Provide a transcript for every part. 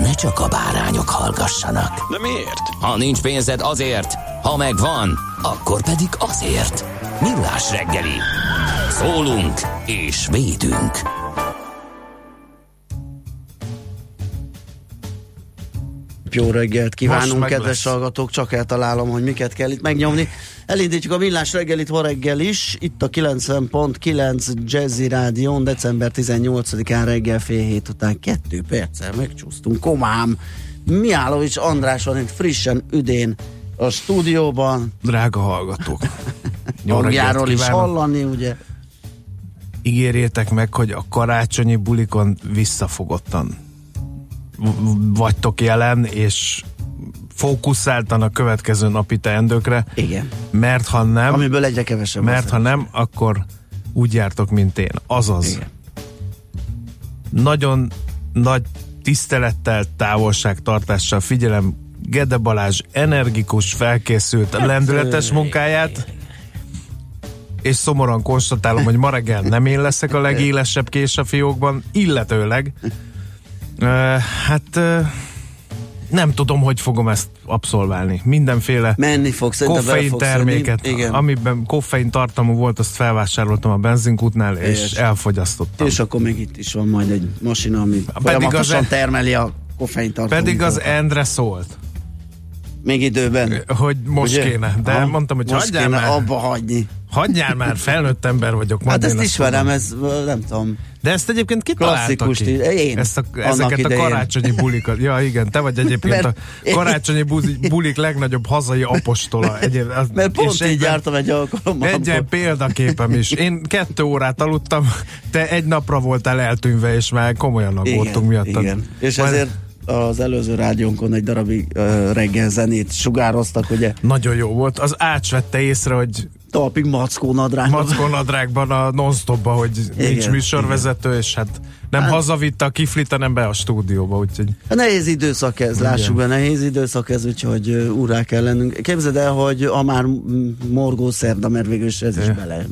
ne csak a bárányok hallgassanak. De miért? Ha nincs pénzed azért, ha megvan, akkor pedig azért. Millás reggeli. Szólunk és védünk. Jó reggelt kívánunk, kedves lesz. hallgatók, csak eltalálom, hogy miket kell itt megnyomni. Elindítjuk a Millás reggelit ma reggel is, itt a 90.9 Jazzy Rádión, december 18-án reggel fél hét után kettő perccel megcsúsztunk, komám. Mihálovics András van itt frissen üdén a stúdióban, Drága hallgatók. Hangjáról is hallani, ugye? Ígérjétek meg, hogy a karácsonyi bulikon visszafogottan vagytok jelen, és fókuszáltan a következő napi teendőkre, Igen. mert ha nem, Amiből egyre kevesebb. mert ha nem, akkor úgy jártok, mint én. Azaz, Igen. nagyon nagy tisztelettel, távolságtartással figyelem Gede Balázs energikus, felkészült, lendületes munkáját, és szomorúan konstatálom, hogy ma reggel nem én leszek a legélesebb kés a fiókban, illetőleg. Uh, hát uh, nem tudom, hogy fogom ezt abszolválni. Mindenféle Menni fog, szerintem bele koffein fog terméket. Igen. amiben koffein tartalmú volt, azt felvásároltam a benzinkútnál, és Helyes. elfogyasztottam. És akkor még itt is van majd egy masina, ami Pedig folyamatosan az- e- termeli a koffein tartalmat. Pedig az Endre szólt, Még időben. hogy most Ugye? kéne, de Aha. mondtam, hogy most hagyjál kéne már, abba hagyni. hagyjál már, felnőtt ember vagyok. Hát ezt ismerem, ez nem tudom. De ezt egyébként kitalálta Klasszikus ki? Én, Ezt a, ezeket idején. a karácsonyi bulikat. Ja, igen, te vagy egyébként a karácsonyi buzi- bulik legnagyobb hazai apostola. Egyéb, az, Mert pont és így egyben- jártam egy alkalommal. Egy amikor- példaképem is. Én kettő órát aludtam, te egy napra voltál eltűnve, és már komolyan aggódtunk miattad. Igen. És Majd- ezért az előző rádiónkon egy darabig uh, reggel zenét sugároztak, ugye Nagyon jó volt. Az Ács vette észre, hogy talpig mackó nadrág. mackonadrágban a non hogy nincs Igen, műsorvezető, és hát nem Hát- hazavitte a kiflit, hanem be a stúdióba, úgyhogy Hát nehéz időszak ez, lássuk be, nehéz időszak ez, úgyhogy úrá kell lennünk. Képzeld el, hogy a már morgó szerda, mert végül is ez is Ja. bele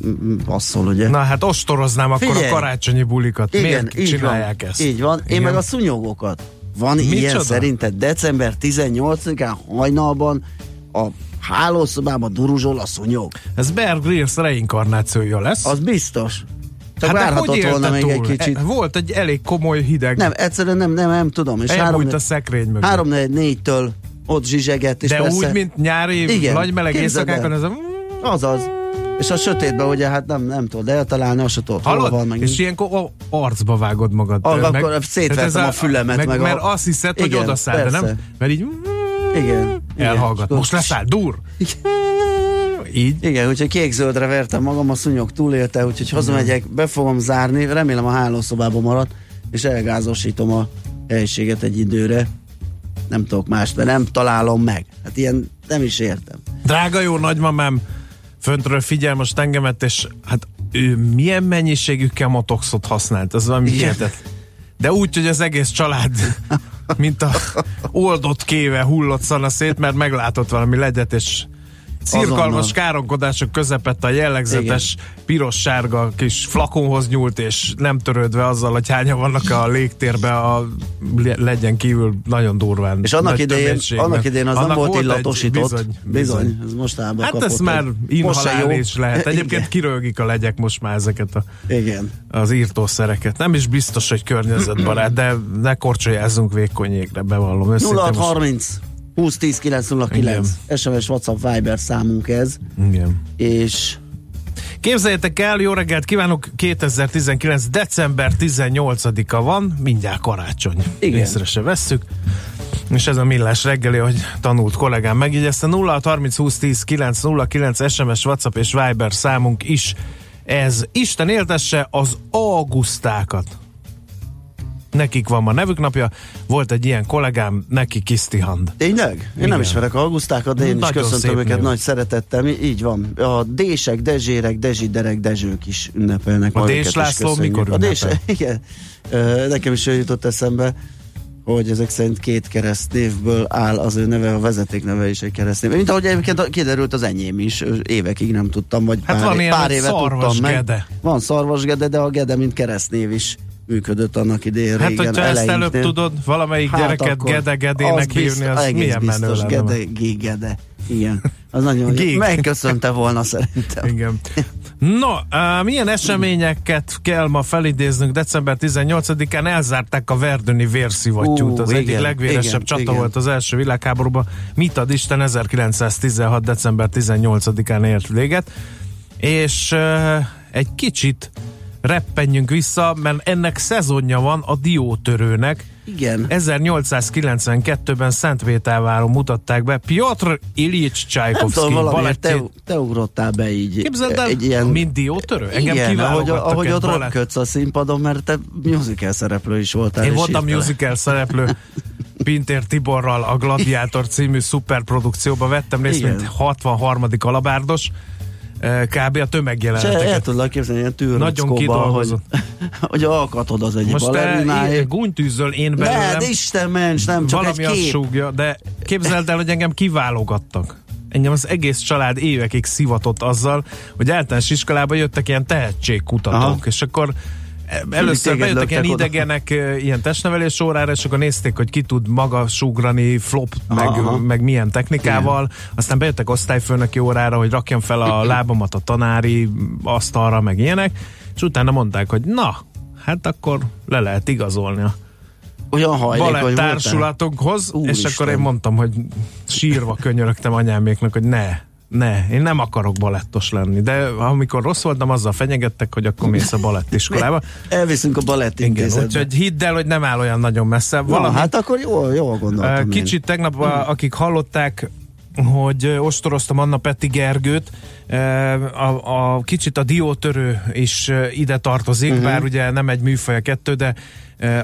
passzol, ugye? Na hát ostoroznám akkor Figyelj! a karácsonyi bulikat. Miért így csinálják van, ezt? Így van. Én Igen. meg a szúnyogokat. Van ilyen Micsoda? szerinted december 18-án hajnalban a hálószobában duruzsol a szúnyog. Ez Bear Grylls reinkarnációja lesz. Az biztos. Csak hát várhatott volna még túl? egy kicsit. E, Volt egy elég komoly hideg. Nem, egyszerűen nem, nem, nem tudom. És három, a szekrény mögött. 3 4 től ott zsizsegett, és de persze, úgy, mint nyári, Igen, nagy meleg éjszakákon, ez a... Azaz. És a sötétben ugye hát nem, nem tudod eltalálni, azt se tudod, hol van Hallod? meg. És ilyenkor a arcba vágod magad. Ah, Meg- akkor szétvertem tehát ez a fülemet, meg a- Mert azt hiszed, hogy odaszáll, de nem? persze. Mert így Igen. elhallgat. Igen. Most leszáll, dur! Így. Igen, úgyhogy kék-zöldre vertem magam, a szúnyog túlélte, úgyhogy hazamegyek, be fogom zárni, remélem a hálószobában maradt, és elgázosítom a helyiséget egy időre. Nem tudok más, de nem találom meg. Hát ilyen nem is értem. Drága jó nagymamám, föntről figyel most engemet, és hát ő milyen mennyiségű kemotoxot használt, az valami hihetetlen. De úgy, hogy az egész család, mint a oldott kéve hullott szana szét, mert meglátott valami legyet, és Cirkalmas káronkodások közepette a jellegzetes piros-sárga kis flakonhoz nyúlt, és nem törődve azzal, hogy hányan vannak a légtérbe, a le- legyen kívül nagyon durván. És annak idején, annak idején az nem Annak volt egy- illatosított. Bizony, bizony, bizony. ez mostában Hát kapott ez már is lehet. Egyébként Igen. kirölgik a legyek most már ezeket a, Igen. az írtószereket. Nem is biztos, hogy környezetbarát, de ne korcsolyázzunk vékony jégre, bevallom őszintén. most- 0630 20 10 909 SMS, WhatsApp, Viber számunk ez, Igen. és Képzeljétek el, jó reggelt kívánok, 2019. december 18-a van, mindjárt karácsony. Igen. Észre se vesszük. És ez a millás reggeli, hogy tanult kollégám megjegyezte. 0 30 20 10 9 0 9 SMS, WhatsApp és Viber számunk is ez. Isten éltesse az augusztákat. Nekik van ma nevük napja. Volt egy ilyen kollégám, neki Kisztihand. Tényleg? Én Igen. nem ismerek augusztákat, de én is Nagyon köszöntöm szép őket név. nagy szeretettel. Így van. A Dések, Dezsérek, Dezsiderek, Dezsők is ünnepelnek. A Dés is László mikor A Dés, ünnepel? igen. Nekem is olyan jutott eszembe, hogy ezek szerint két keresztnévből áll az ő neve, a vezeték neve is egy keresztnév. Mint ahogy egyébként kiderült az enyém is, évekig nem tudtam, vagy Hát pár, van ilyen, pár éve tudtam meg. Szarvasgede. Van szarvasgede, de a Gede, mint keresztnév is működött annak idején Hát, régen. hogyha ezt előbb tudod, valamelyik gyereket akkor Gede-Gedének az hívni, az egész milyen menő biztos, lenne. Gede, G, Gede. Igen. Az nagyon Gig. megköszönte volna szerintem. Igen. No, uh, milyen eseményeket kell ma felidéznünk? December 18-án elzárták a Verdöni vérszivattyút. Az egyik igen, legvéresebb igen, csata igen. volt az első világháborúban. Mit ad Isten 1916. december 18-án ért véget. És uh, egy kicsit reppenjünk vissza, mert ennek szezonja van a diótörőnek. Igen. 1892-ben Szentvételváron mutatták be Piotr Ilyich Csajkovszki valamiért te, balettjét. te ugrottál be így. Képzeld el, egy ilyen... mint diótörő? Engem igen, ahogy, ahogy ott röpködsz a színpadon, mert te musical szereplő is voltál. Én voltam hirtelen- musical szereplő Pintér Tiborral a Gladiátor című szuperprodukcióba vettem részt, Igen. mint 63. alabárdos. Eh, Kb. a És el, el tömegjeleneteket. tudlak képzelni ilyen Nagyon tűröckóba, hogy, hogy alkatod az egy Most te balerináért. gúnytűzöl én Ne, belőlem. de Isten ments, nem csak valami egy azt kép. súgja, de képzeld el, hogy engem kiválogattak. Engem az egész család évekig szivatott azzal, hogy általános iskolába jöttek ilyen tehetségkutatók, Aha. és akkor először bejöttek ilyen oda. idegenek e, ilyen testnevelés órára, és akkor nézték, hogy ki tud maga súgrani flop, meg, Aha. meg milyen technikával. Aztán bejöttek osztályfőnöki órára, hogy rakjam fel a lábamat a tanári asztalra, meg ilyenek, és utána mondták, hogy na, hát akkor le lehet igazolni a Olyan balett voltál. társulatokhoz, és akkor én mondtam, hogy sírva könyörögtem anyáméknak, hogy ne, ne, én nem akarok balettos lenni. De amikor rossz voltam, azzal fenyegettek, hogy akkor mész a balettiskolába. Elviszünk a balett Igen, úgyhogy hidd el, hogy nem áll olyan nagyon messze. Na, Valami, hát akkor jól, jól gondoltam én. Kicsit tegnap, a- akik hallották, hogy ostoroztam Anna Peti Gergőt, a, a, kicsit a diótörő is ide tartozik, uh-huh. bár ugye nem egy műfaj a kettő, de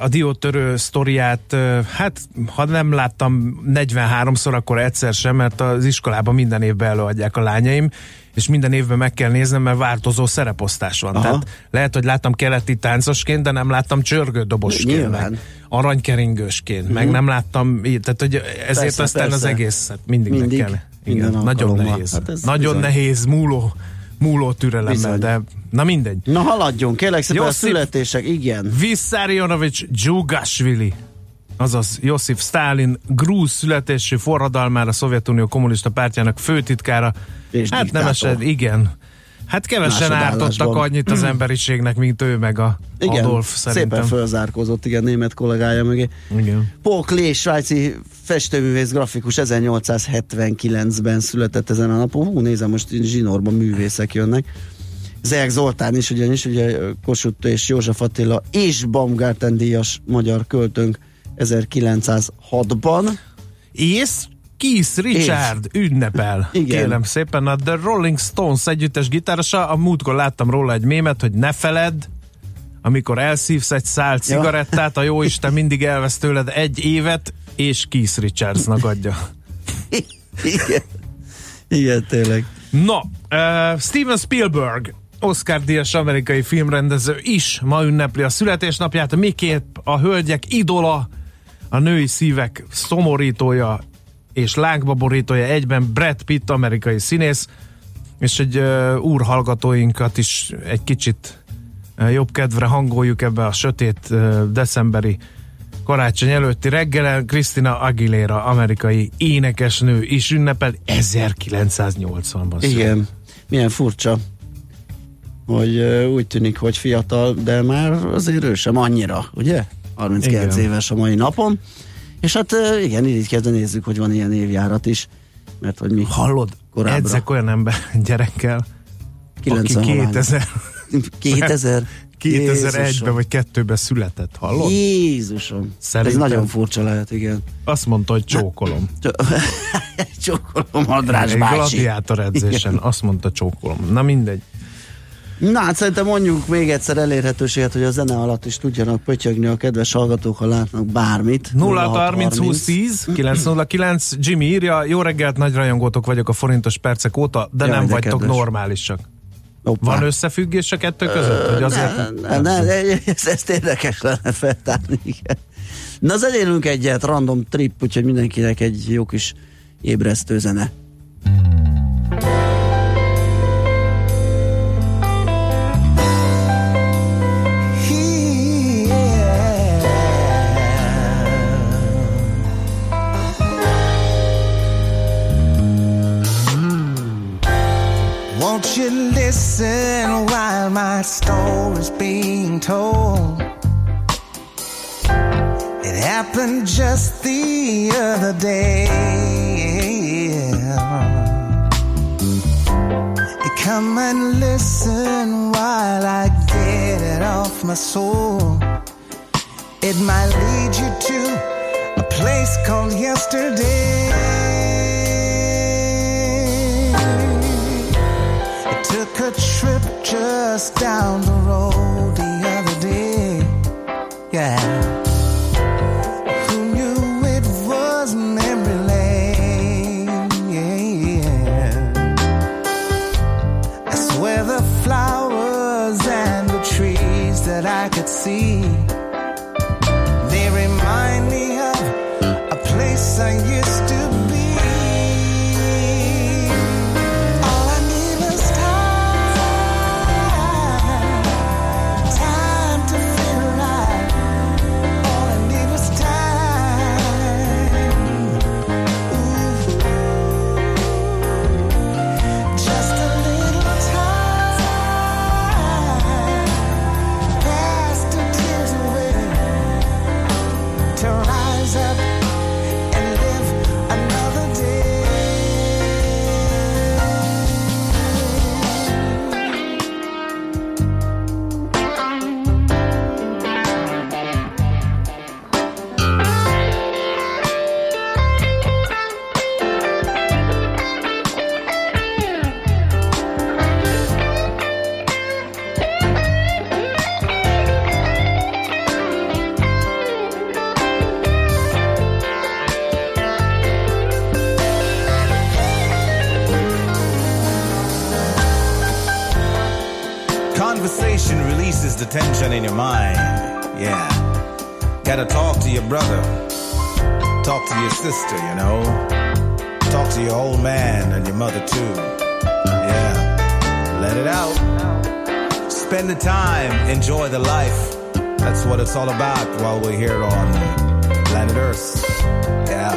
a diótörő sztoriát, hát ha nem láttam 43-szor, akkor egyszer sem, mert az iskolában minden évben előadják a lányaim, és minden évben meg kell néznem, mert változó szereposztás van. Aha. Tehát lehet, hogy láttam keleti táncosként, de nem láttam csörgődobosként. Nyilván. Aranykeringősként, uh-huh. meg nem láttam, tehát hogy ezért Persze, aztán persze. az egészet mindig, Mindig, kell. Igen, minden nagyon nehéz. Hát nagyon bizony. nehéz, múló, múló türelemmel, Bizony. de na mindegy. Na haladjunk, kérlek szépen a Josip- születések, igen. Vissarionovics Dzsugashvili, azaz Josif Stalin grúz születésű forradalmára a Szovjetunió kommunista pártjának főtitkára. És hát diktátor. nemesed, igen. Hát kevesen ártottak annyit az emberiségnek, mint ő meg a Igen, Adolf szerintem. szépen fölzárkózott, igen, német kollégája mögé. Igen. Paul Klee, svájci festőművész, grafikus 1879-ben született ezen a napon. Hú, nézem, most zsinórban művészek jönnek. Zerg Zoltán is ugyanis, ugye Kossuth és József Attila és Baumgarten díjas magyar költőnk 1906-ban. És Keith Richard ünnepel. Igen. Kérem szépen, a The Rolling Stones együttes gitárosa, a múltkor láttam róla egy mémet, hogy ne feledd, amikor elszívsz egy szál cigarettát, a jóisten mindig elvesz tőled egy évet, és Keith Richardsnak adja. Igen, igen tényleg. No, uh, Steven Spielberg, Oscar-díjas amerikai filmrendező is ma ünnepli a születésnapját, miképp a hölgyek idola, a női szívek szomorítója, és lángba borítója egyben Brad Pitt, amerikai színész, és egy uh, úr hallgatóinkat is egy kicsit uh, jobb kedvre hangoljuk ebbe a sötét uh, decemberi karácsony előtti reggelen Christina Aguilera, amerikai énekesnő is ünnepel 1980-ban. Igen, milyen furcsa, hogy uh, úgy tűnik, hogy fiatal, de már azért ő sem annyira, ugye? 39 igen. éves a mai napon. És hát igen, így kezdve nézzük, hogy van ilyen évjárat is. Mert hogy mi Hallod? Korábbra. Edzek olyan ember gyerekkel, 90 aki 2000 2000 2001-ben vagy 2-ben született, hallod? Jézusom. Szerintem... Ez nagyon furcsa lehet, igen. Azt mondta, hogy csókolom. csókolom András bácsi. Gladiátor edzésen, igen. azt mondta csókolom. Na mindegy. Na hát szerintem mondjuk még egyszer elérhetőséget, hogy a zene alatt is tudjanak pötyögni a kedves hallgatók, ha látnak bármit. 0 30 20 10 909 Jimmy írja, jó reggelt, nagy rajongótok vagyok a forintos percek óta, de Jaj, nem de vagytok kedves. normálisak. Opa. Van összefüggés a kettő között? Hogy azért ne, ne, ne, ezt, ezt érdekes lenne feltárni, igen. Na zenélünk egyet, random trip, úgyhogy mindenkinek egy jó kis ébresztő zene. Listen while my story's being told? It happened just the other day. Come and listen while I get it off my soul. It might lead you to a place called yesterday. A trip just down the road the other day. Yeah. Who knew it was? Yeah. The flowers and the trees that I could see. They remind me of a place I used to brother. Talk to your sister, you know. Talk to your old man and your mother too. Yeah. Let it out. Spend the time. Enjoy the life. That's what it's all about while we're here on planet Earth. Yeah.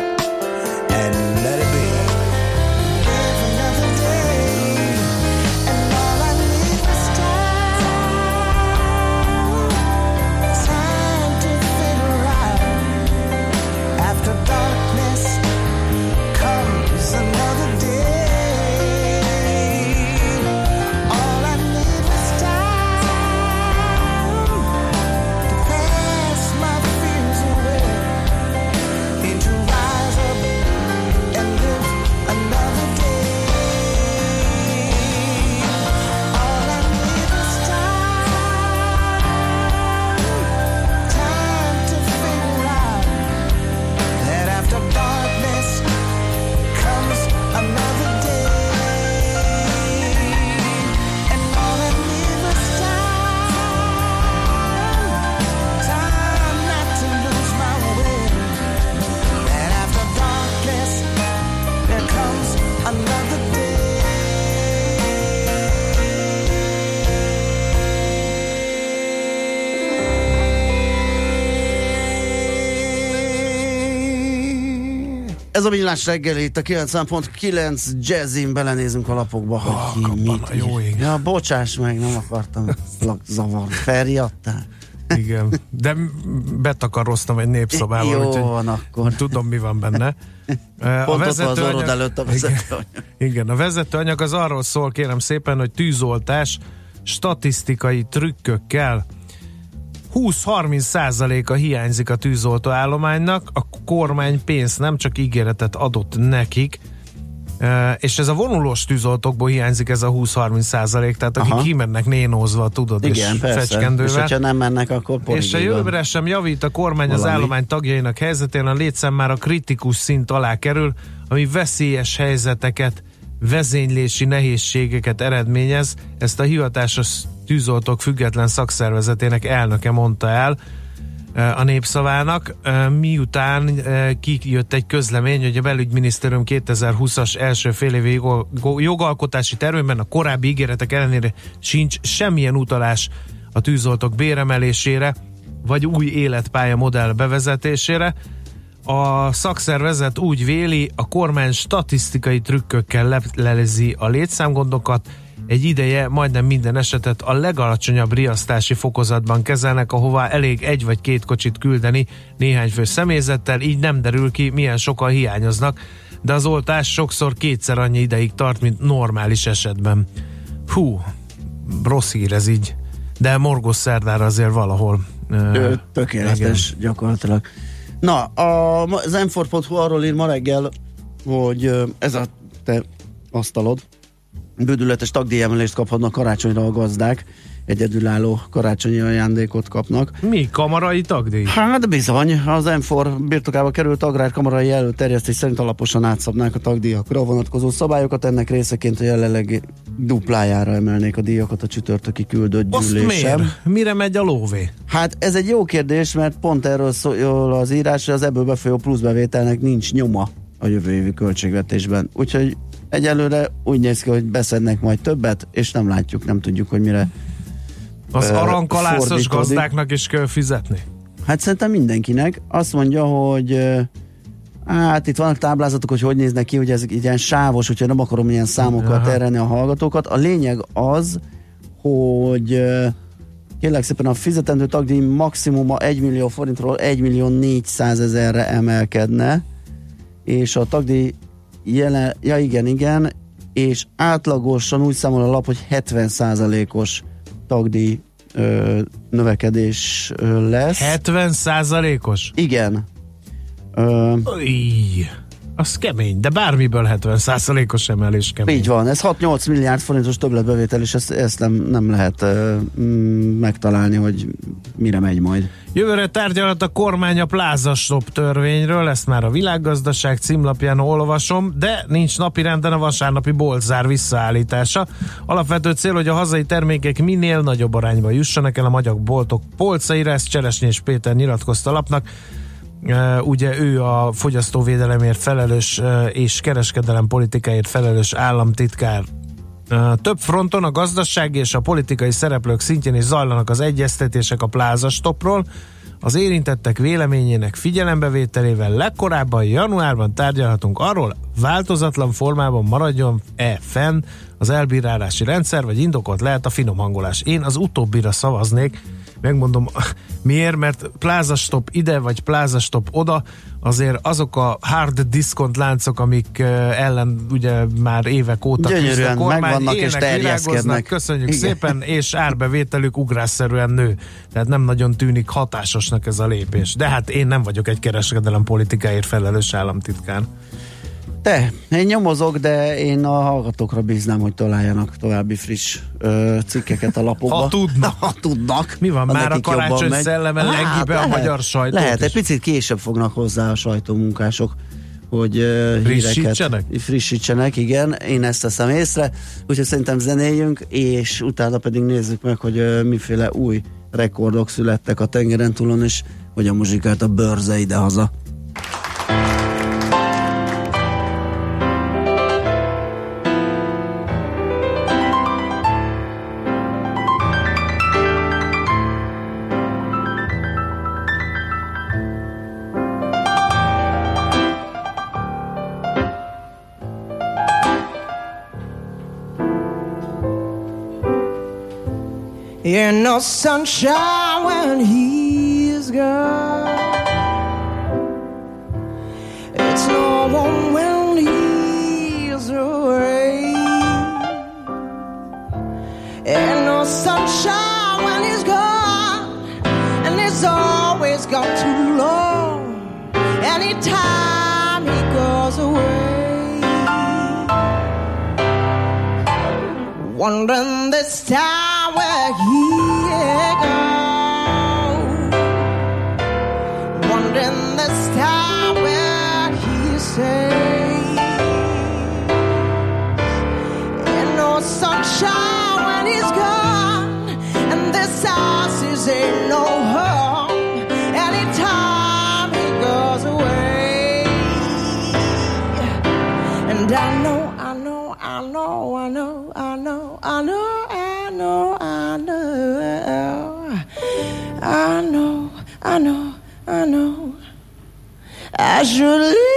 Millás reggel itt a 90.9 jazzin belenézünk a lapokba, hogy Ah, ki mit a jó ég. Ja, bocsáss meg, nem akartam zavarni. Felriadtál? Igen, de betakaroztam egy népszobába, Jó úgyhogy van akkor. tudom, mi van benne. Pont ott van az orrod előtt a vezetőanyag. Igen, igen, a vezetőanyag az arról szól, kérem szépen, hogy tűzoltás statisztikai trükkökkel 20-30 százaléka hiányzik a tűzoltó állománynak, a kormány pénzt nem csak ígéretet adott nekik, és ez a vonulós tűzoltókból hiányzik ez a 20-30 százalék, tehát akik Aha. kimennek nénózva, tudod, Igen, és persze. És fecskendővel. hogyha nem mennek, akkor És a jövőre sem javít a kormány az Valami. állomány tagjainak helyzetén, a létszám már a kritikus szint alá kerül, ami veszélyes helyzeteket, vezénylési nehézségeket eredményez. Ezt a hivatásos tűzoltók független szakszervezetének elnöke mondta el a népszavának, miután kijött egy közlemény, hogy a belügyminisztérium 2020-as első félévi jogalkotási tervében a korábbi ígéretek ellenére sincs semmilyen utalás a tűzoltók béremelésére, vagy új életpálya modell bevezetésére. A szakszervezet úgy véli, a kormány statisztikai trükkökkel lelezi a létszámgondokat, egy ideje majdnem minden esetet a legalacsonyabb riasztási fokozatban kezelnek, ahová elég egy vagy két kocsit küldeni néhány fő személyzettel, így nem derül ki, milyen sokan hiányoznak, de az oltás sokszor kétszer annyi ideig tart, mint normális esetben. Hú, rossz hír ez így, de morgos szerdára azért valahol. ö, Tökéletes gyakorlatilag. Na, a, az m arról ír ma reggel, hogy ez a te asztalod, bődületes tagdíjemelést kaphatnak karácsonyra a gazdák, egyedülálló karácsonyi ajándékot kapnak. Mi? Kamarai tagdíj? Hát bizony, az M4 birtokába került agrárkamarai előterjesztés szerint alaposan átszabnák a tagdíjakra vonatkozó szabályokat, ennek részeként a jelenleg duplájára emelnék a díjakat a csütörtöki küldött gyűlésem. miért? Mire megy a lóvé? Hát ez egy jó kérdés, mert pont erről szól az írás, hogy az ebből befolyó pluszbevételnek nincs nyoma a jövő évi költségvetésben. Úgyhogy egyelőre úgy néz ki, hogy beszednek majd többet, és nem látjuk, nem tudjuk, hogy mire. Az Ö, arankalászos fordítódik. gazdáknak is kell fizetni? Hát szerintem mindenkinek. Azt mondja, hogy ö, hát itt vannak táblázatok, hogy hogy néznek ki, hogy ez ilyen sávos, úgyhogy nem akarom ilyen számokkal Aha. terelni a hallgatókat. A lényeg az, hogy kérlek szépen a fizetendő tagdíj maximuma 1 millió forintról 1 millió 400 ezerre emelkedne, és a tagdíj jelen, ja igen, igen, és átlagosan úgy számol a lap, hogy 70%-os tagdíj ö, növekedés ö, lesz. 70 százalékos? Igen. Ö, az kemény, de bármiből 70 százalékos emelés kemény. így van, ez 6-8 milliárd forintos többletbevétel, és ezt, ezt nem, nem lehet mm, megtalálni, hogy mire megy majd. Jövőre tárgyalhat a kormány a plázastop törvényről, ezt már a világgazdaság címlapján olvasom, de nincs napi renden a vasárnapi boltzár visszaállítása. Alapvető cél, hogy a hazai termékek minél nagyobb arányban jussanak el a magyar boltok polcaira, ezt Cselesnyés Péter nyilatkozta lapnak. Ugye ő a fogyasztóvédelemért felelős és kereskedelem politikáért felelős államtitkár Több fronton a gazdasági és a politikai szereplők szintjén is zajlanak az egyeztetések a plázastopról. Az érintettek véleményének figyelembevételével legkorábban januárban tárgyalhatunk arról, változatlan formában maradjon-e fenn az elbírálási rendszer, vagy indokolt lehet a finom hangolás. Én az utóbbira szavaznék, megmondom miért, mert plázastop ide, vagy plázastop oda, azért azok a hard diszkont láncok, amik ellen ugye már évek óta küzd a Gyönyörűen kormány, megvannak és élnek, terjeszkednek. virágoznak, köszönjük Igen. szépen, és árbevételük ugrásszerűen nő. Tehát nem nagyon tűnik hatásosnak ez a lépés. De hát én nem vagyok egy kereskedelem politikáért felelős államtitkár. Te, én nyomozok, de én a hallgatókra bíznám, hogy találjanak további friss ö, cikkeket a lapokba. Ha tudnak. Ha tudnak. Mi van, már a karácsony szelleme lengi be a lehet, magyar sajtót Lehet, is. egy picit később fognak hozzá a sajtómunkások hogy uh, Frissítsenek? híreket frissítsenek, igen, én ezt teszem észre, úgyhogy szerintem zenéljünk, és utána pedig nézzük meg, hogy uh, miféle új rekordok születtek a tengeren túlon, és hogy a muzsikát a bőrze ide-haza. Ain't no sunshine when he's gone. It's no warm when he's away. Ain't no sunshine when he's gone, and it's always gone too long. Anytime he goes away, wondering this time like you. ajoelha.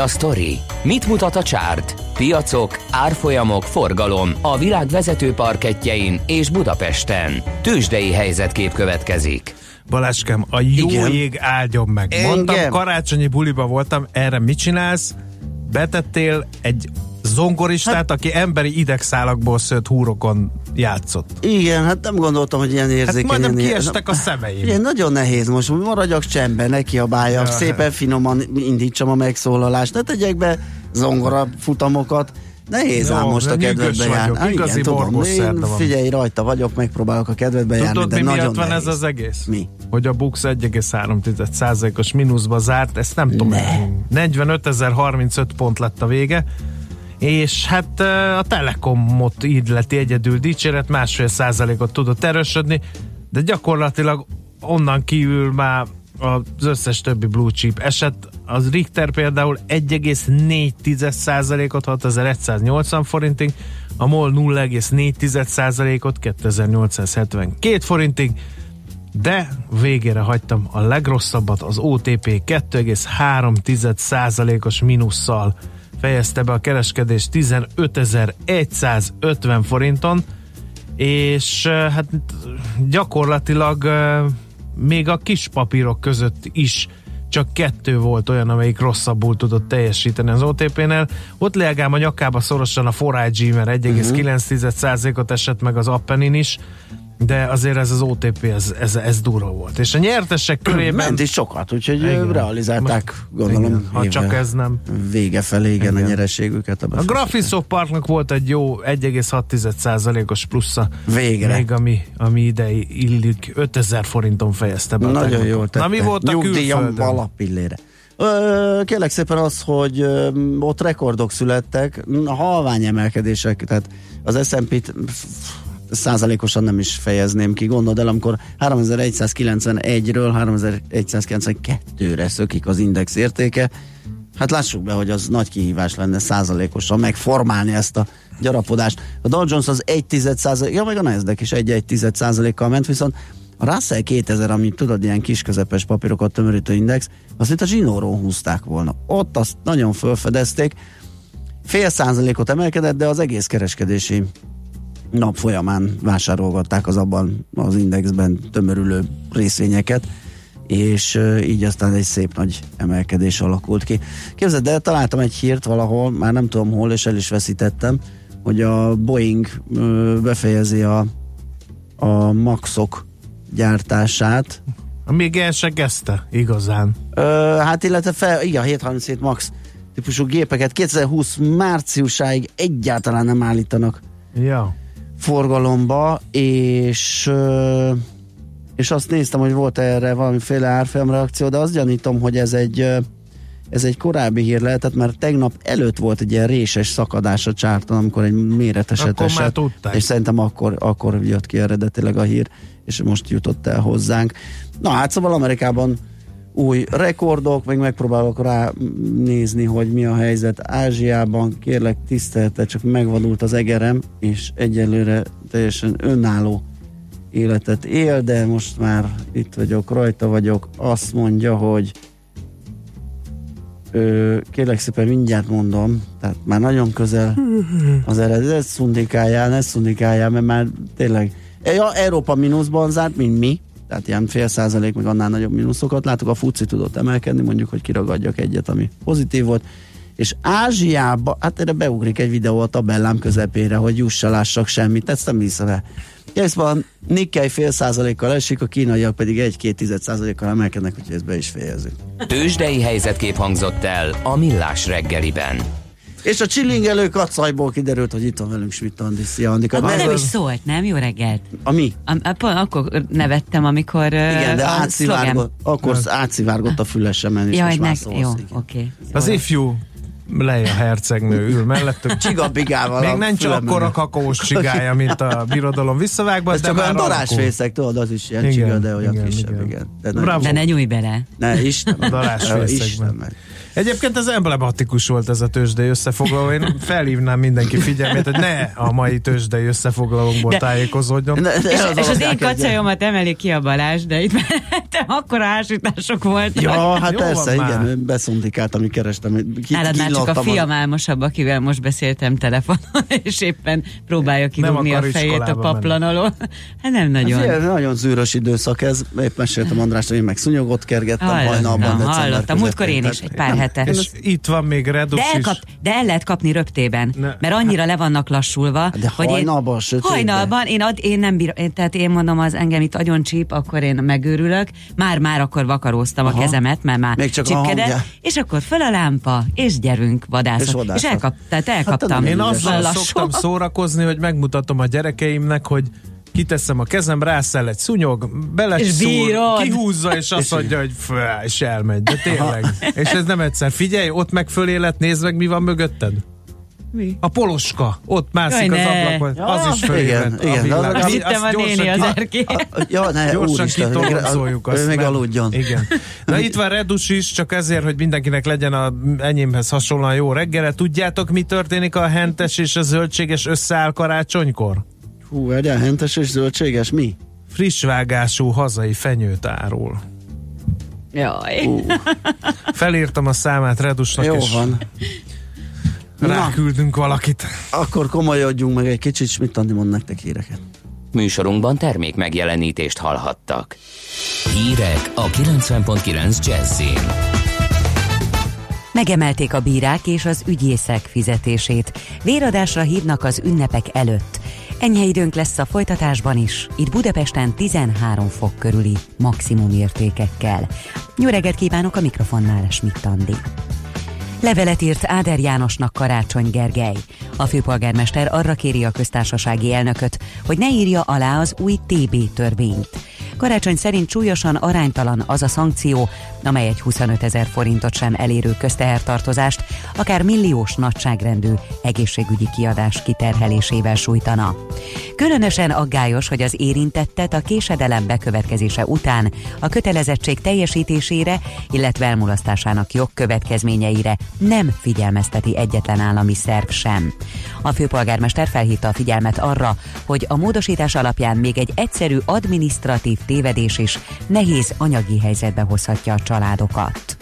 A sztori? Mit mutat a csárt? Piacok, árfolyamok, forgalom a világ vezető parketjein és Budapesten. Tősdei helyzetkép következik. Baláskám, a jó Igen. ég áldjon meg. Mondtam, Engem? karácsonyi buliba voltam, erre mit csinálsz? Betettél egy zongoristát, hát, aki emberi idegszálakból szőtt húrokon játszott. Igen, hát nem gondoltam, hogy ilyen Hát érzékenyen. majdnem ilyen- kiestek a szemeim. Igen, nagyon nehéz most, maradjak csendben, ne kiabáljak, Ja, szépen finoman indítsam a megszólalást, ne tegyek be zongora futamokat. Nehéz Jó, ám most a kedvedbe járni. vagyok, Á, igazi igen, tudom, én figyelj, rajta vagyok, megpróbálok a kedvedbe járni, Tudod, de mi nagyon van nehéz. ez az egész? Mi? Hogy a Bux 1,3%-os mínuszba zárt, ezt nem tudom. Ne. 45.035 pont lett a vége, és hát a Telekomot lett egyedül dicséret, másfél százalékot tudott erősödni, de gyakorlatilag onnan kívül már az összes többi blue chip eset, az Richter például 1,4 százalékot 6180 forintig, a MOL 0,4 százalékot 2872 forintig, de végére hagytam a legrosszabbat, az OTP 2,3%-os mínusszal fejezte be a kereskedés 15.150 forinton, és hát gyakorlatilag még a kis papírok között is csak kettő volt olyan, amelyik rosszabbul tudott teljesíteni az OTP-nél. Ott legalább a nyakába szorosan a 4IG, mert 1,9%-ot esett meg az Appenin is, de azért ez az OTP, ez, ez, ez durva volt. És a nyertesek körében... Ment is sokat, úgyhogy Igen. realizálták, gondolom, Igen, ha csak ez nem. vége felé, igen, Igen. a nyereségüket. A Graphisoft Parknak volt egy jó 1,6%-os plusza. Végre. Még ami, ami ide illik, 5000 forinton fejezte be. a Nagyon jól tette. Na mi volt a Nyugdíjam alapillére. Ö, kérlek szépen az, hogy ö, ott rekordok születtek, a halvány emelkedések, tehát az S&P-t százalékosan nem is fejezném ki, gondold el, amikor 3191-ről 3192-re szökik az index értéke, hát lássuk be, hogy az nagy kihívás lenne százalékosan megformálni ezt a gyarapodást. A Dow Jones az 1 százalék, ja meg a Nasdaq is 1 százalékkal ment, viszont a Russell 2000, amit tudod, ilyen kis közepes papírokat tömörítő index, azt mint a zsinóról húzták volna. Ott azt nagyon felfedezték, fél százalékot emelkedett, de az egész kereskedési nap folyamán vásárolgatták az abban az indexben tömörülő részvényeket, és így aztán egy szép nagy emelkedés alakult ki. Képzeld, de találtam egy hírt valahol, már nem tudom hol, és el is veszítettem, hogy a Boeing befejezi a, a Maxok gyártását. Még el se kezdte, igazán. Ö, hát illetve fel, igen, 737 Max típusú gépeket 2020 márciusáig egyáltalán nem állítanak Ja. Forgalomba, és és azt néztem, hogy volt erre valamiféle árfolyamreakció, de azt gyanítom, hogy ez egy ez egy korábbi hír lehetett, mert tegnap előtt volt egy ilyen réses szakadás a csárton, amikor egy méreteset Akkor már esett, tudták. és szerintem akkor, akkor jött ki eredetileg a hír, és most jutott el hozzánk. Na hát szóval Amerikában új rekordok, meg megpróbálok rá nézni, hogy mi a helyzet Ázsiában. Kérlek tisztelte, csak megvadult az egerem, és egyelőre teljesen önálló életet él, de most már itt vagyok, rajta vagyok. Azt mondja, hogy ö, kérlek szépen mindjárt mondom, tehát már nagyon közel az eredet, ne szundikáljál, ne szundikáljál, mert már tényleg ja, Európa mínuszban zárt, mint mi, tehát ilyen fél százalék, meg annál nagyobb mínuszokat. Látok, a FUCI tudott emelkedni, mondjuk, hogy kiragadjak egyet, ami pozitív volt. És Ázsiába, hát erre beugrik egy videó a tabellám közepére, hogy jussa lássak semmit, ezt nem hiszem el. Készben Nikkei fél százalékkal esik, a kínaiak pedig egy-két tized százalékkal emelkednek, úgyhogy ezt be is fejezzük. Tőzsdei helyzetkép hangzott el a Millás reggeliben. És a csillingelő kacajból kiderült, hogy itt van velünk Schmidt Andi. Szia, Andika. Ne- nem is szólt, nem? Jó reggelt. A mi? A, a, pont akkor nevettem, amikor Igen, de a átszivárgott, akkor átszivárgott a fülesemen, és Jaj, most már szólsz. jó, oké. Az ifjú Leia hercegnő ül mellettünk. Csigabigával Még a nincs fülemben. akkora kakaós csigája, mint a birodalom visszavágban, Ez de csak olyan darásfészek, tudod, az is ilyen Igen, csiga, de olyan igen, kisebb, igen. igen. De. De ne nyújj bele. ne Isten. A darásfészekben. Egyébként ez emblematikus volt ez a tőzsdei összefoglaló. Én felhívnám mindenki figyelmét, hogy ne a mai tőzsdei összefoglalónkból De- tájékozódjon. Ne, ne, És, az és az én kacajomat emeli ki a Balázs, de itt te akkora ásítások voltak. Ja, hát Jó persze, igen, már. ő beszundikált, ami kerestem. Ki, Nálad már csak a fiam álmosabb, akivel most beszéltem telefonon, és éppen próbálja kidugni a fejét a paplan alól. Hát nem Hát nagyon. figyelj, nagyon zűrös időszak ez. Épp meséltem András, hogy én meg szunyogot kergettem hajnalban. Hallottam, december hallottam. Múltkor én is, egy pár hete. És itt van még Redux De, is. elkap, de el lehet kapni röptében, Ne. mert annyira le vannak lassulva. De hogy hajnalban, én, sötétben? Hajnalban, én, ad, én nem bírom, én, tehát én mondom, az engem itt agyon csíp, akkor én megőrülök. Már-már akkor vakaróztam Aha. a kezemet, mert már Még csak csipkedett, és akkor föl a lámpa, és gyerünk vadászat. És És, vadászat. és elkap, tehát elkaptam. nem Én azzal szoktam szórakozni, hogy megmutatom a gyerekeimnek, hogy kiteszem a kezem, rászel egy szúnyog, bírod. kihúzza, és azt mondja, hogy fő, és elmegy. De tényleg. És ez nem egyszer. Figyelj, ott meg fölélet, nézd meg, mi van mögötted. Mi? A poloska, ott mászik Jaj, az ablakon, Ja, az is igen, fölélet. igen, de az a legalább- Azt a néni az erkély. Ja, ne, Gyorsan úristen, kitoloncoljuk ő azt. még mert- aludjon. Igen. Na itt van Redus is, csak ezért, hogy mindenkinek legyen a enyémhez hasonlóan jó reggele. Tudjátok, mi történik a hentes és a zöldséges összeáll karácsonykor? Hú, várjál, hentes és zöldséges, mi? Friss vágású hazai fenyőt árul. Jaj. Hú, Felírtam a számát Redusnak, jó és van. Na, ráküldünk valakit. akkor komolyodjunk meg egy kicsit, és mit Andi mond nektek híreket. Műsorunkban termék megjelenítést hallhattak. Hírek a 90.9 Jazzin. Megemelték a bírák és az ügyészek fizetését. Véradásra hívnak az ünnepek előtt. Enyhe időnk lesz a folytatásban is, itt Budapesten 13 fok körüli maximum értékekkel. Jó reggelt kívánok a mikrofonnál, Schmidt Andi. Levelet írt Áder Jánosnak Karácsony Gergely. A főpolgármester arra kéri a köztársasági elnököt, hogy ne írja alá az új TB törvényt. Karácsony szerint súlyosan aránytalan az a szankció, amely egy 25 ezer forintot sem elérő köztehertartozást, akár milliós nagyságrendű egészségügyi kiadás kiterhelésével sújtana. Különösen aggályos, hogy az érintettet a késedelem bekövetkezése után a kötelezettség teljesítésére, illetve elmulasztásának jogkövetkezményeire nem figyelmezteti egyetlen állami szerv sem. A főpolgármester felhívta a figyelmet arra, hogy a módosítás alapján még egy egyszerű adminisztratív tévedés is nehéz anyagi helyzetbe hozhatja a családokat.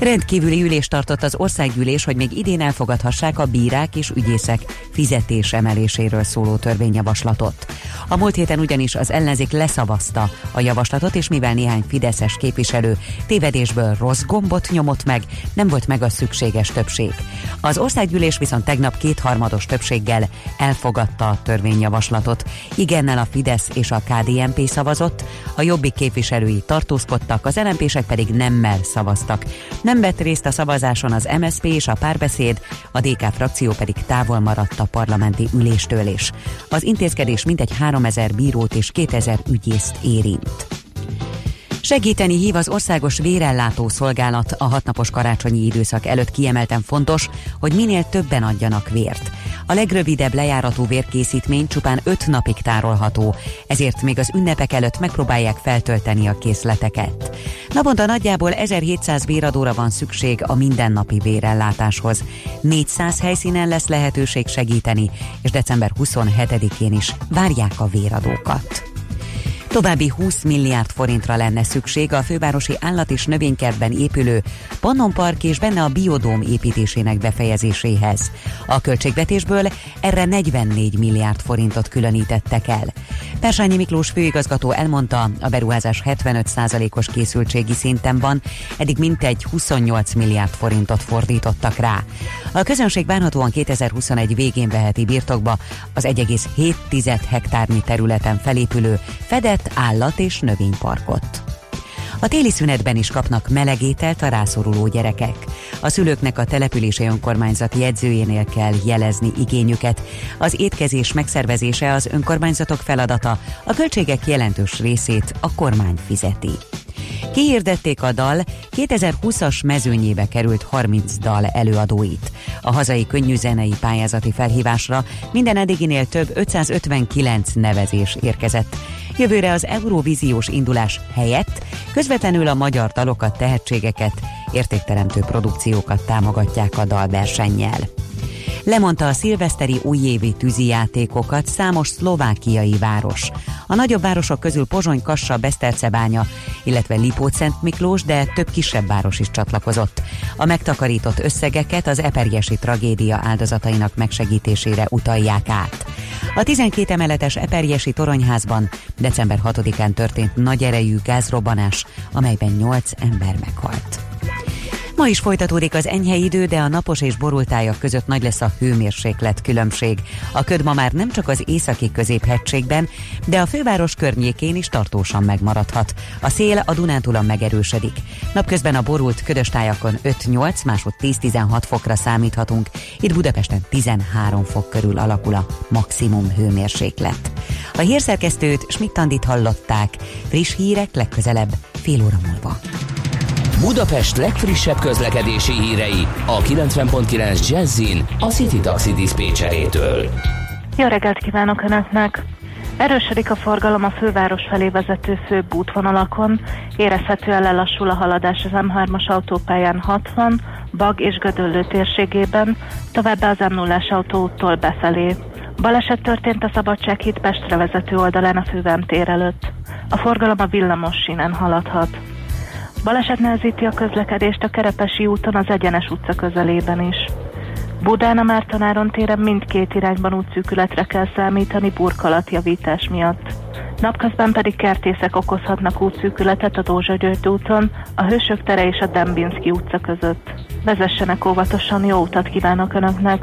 Rendkívüli ülést tartott az országgyűlés, hogy még idén elfogadhassák a bírák és ügyészek fizetés emeléséről szóló törvényjavaslatot. A múlt héten ugyanis az ellenzék leszavazta a javaslatot, és mivel néhány fideszes képviselő tévedésből rossz gombot nyomott meg, nem volt meg a szükséges többség. Az országgyűlés viszont tegnap kétharmados többséggel elfogadta a törvényjavaslatot. Igennel a Fidesz és a KDNP szavazott, a jobbik képviselői tartózkodtak, az lnp pedig nemmel szavaztak. Nem vett részt a szavazáson az MSP és a párbeszéd, a DK frakció pedig távol maradt a parlamenti üléstől is. Az intézkedés mintegy 3000 bírót és 2000 ügyészt érint. Segíteni hív az Országos Vérellátó Szolgálat a hatnapos karácsonyi időszak előtt kiemelten fontos, hogy minél többen adjanak vért. A legrövidebb lejáratú vérkészítmény csupán 5 napig tárolható, ezért még az ünnepek előtt megpróbálják feltölteni a készleteket. Naponta nagyjából 1700 véradóra van szükség a mindennapi vérellátáshoz. 400 helyszínen lesz lehetőség segíteni, és december 27-én is várják a véradókat. További 20 milliárd forintra lenne szükség a fővárosi állat- és növénykertben épülő Pannon Park és benne a biodóm építésének befejezéséhez. A költségvetésből erre 44 milliárd forintot különítettek el. Persányi Miklós főigazgató elmondta, a beruházás 75%-os készültségi szinten van, eddig mintegy 28 milliárd forintot fordítottak rá. A közönség várhatóan 2021 végén veheti birtokba az 1,7 hektárnyi területen felépülő fedett állat- és növényparkot. A téli szünetben is kapnak melegételt a rászoruló gyerekek. A szülőknek a települési önkormányzat jegyzőjénél kell jelezni igényüket. Az étkezés megszervezése az önkormányzatok feladata, a költségek jelentős részét a kormány fizeti. Kihirdették a dal 2020-as mezőnyébe került 30 dal előadóit. A hazai könnyűzenei pályázati felhívásra minden eddiginél több 559 nevezés érkezett. Jövőre az Eurovíziós indulás helyett közvetlenül a magyar dalokat, tehetségeket, értékteremtő produkciókat támogatják a dalversennyel lemondta a szilveszteri újévi tűzijátékokat számos szlovákiai város. A nagyobb városok közül Pozsony, Kassa, Besztercebánya, illetve Lipót-Szent Miklós, de több kisebb város is csatlakozott. A megtakarított összegeket az eperjesi tragédia áldozatainak megsegítésére utalják át. A 12 emeletes eperjesi toronyházban december 6-án történt nagy erejű gázrobbanás, amelyben 8 ember meghalt. Ma is folytatódik az enyhe idő, de a napos és borultájak között nagy lesz a hőmérséklet különbség. A köd ma már nem csak az északi középhegységben, de a főváros környékén is tartósan megmaradhat. A szél a Dunántúlon megerősödik. Napközben a borult ködös tájakon 5-8, másod 10-16 fokra számíthatunk. Itt Budapesten 13 fok körül alakul a maximum hőmérséklet. A hírszerkesztőt Schmidt-Tandit hallották. Friss hírek legközelebb fél óra múlva. Budapest legfrissebb közlekedési hírei a 90.9 Jazzin a City Taxi Dispécsejétől. Jó reggelt kívánok Önöknek! Erősödik a forgalom a főváros felé vezető főbb útvonalakon, érezhetően lelassul a haladás az M3-as autópályán 60, Bag és Gödöllő térségében, továbbá az m 0 autóúttól befelé. Baleset történt a Szabadsághíd Pestre vezető oldalán a Fővem tér előtt. A forgalom a villamos sínen haladhat. Baleset nehezíti a közlekedést a Kerepesi úton az Egyenes utca közelében is. Budán a Mártonáron téren mindkét irányban útszűkületre kell számítani burkolatjavítás miatt. Napközben pedig kertészek okozhatnak útszűkületet a Dózsa György úton, a Hősök tere és a Dembinski utca között. Vezessenek óvatosan, jó utat kívánok Önöknek!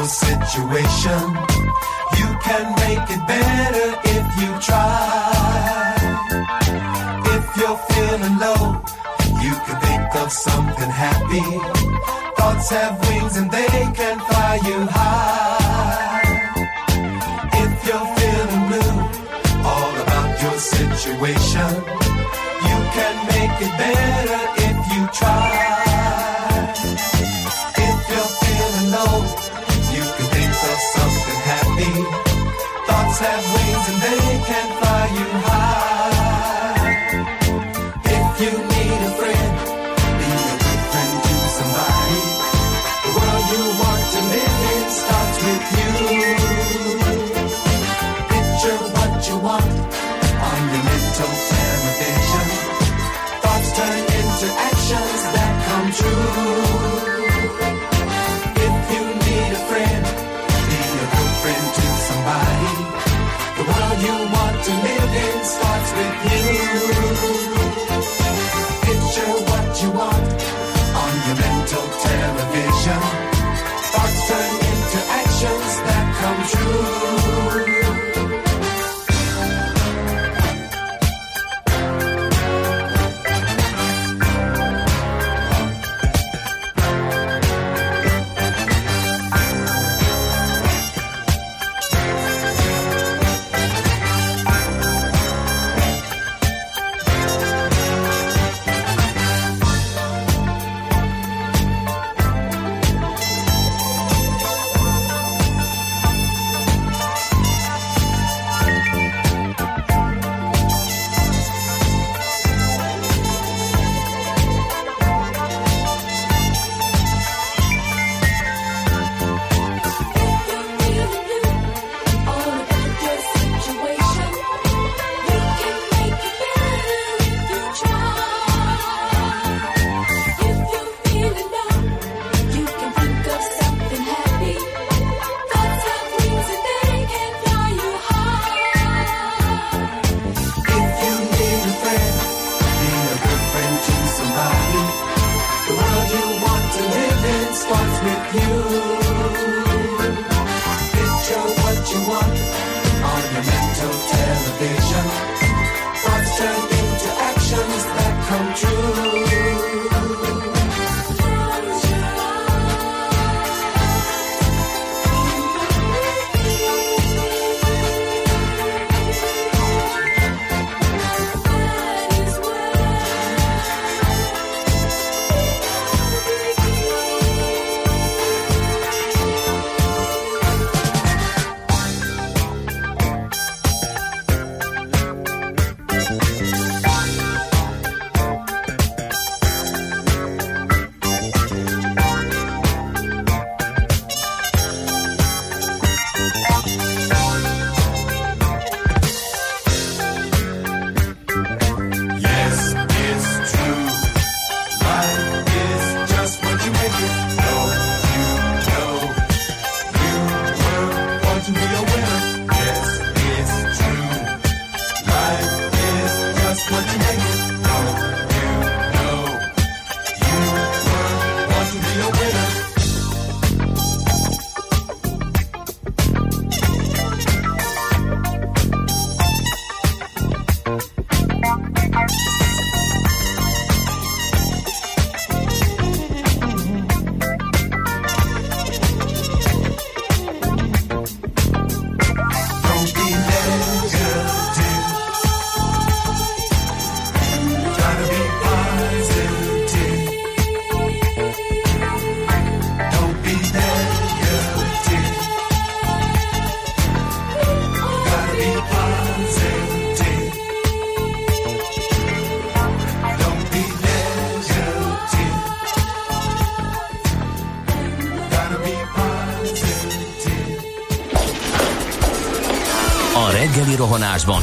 Situation. You can make it better if you try. If you're feeling low, you can think of something happy. Thoughts have wings and they can fly you high. If you're feeling blue, all about your situation, you can make it better if you try. Have wings and they can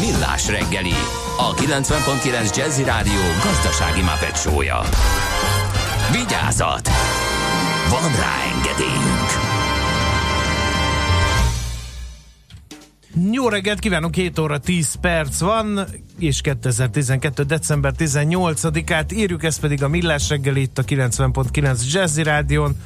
Millás reggeli, a 90.9 Jazzy Rádió gazdasági mapetsója. Vigyázat! Van rá engedélyünk! Jó reggelt kívánok, 7 óra 10 perc van, és 2012. december 18-át írjuk, ez pedig a Millás reggel itt a 90.9 Jazzy Rádion.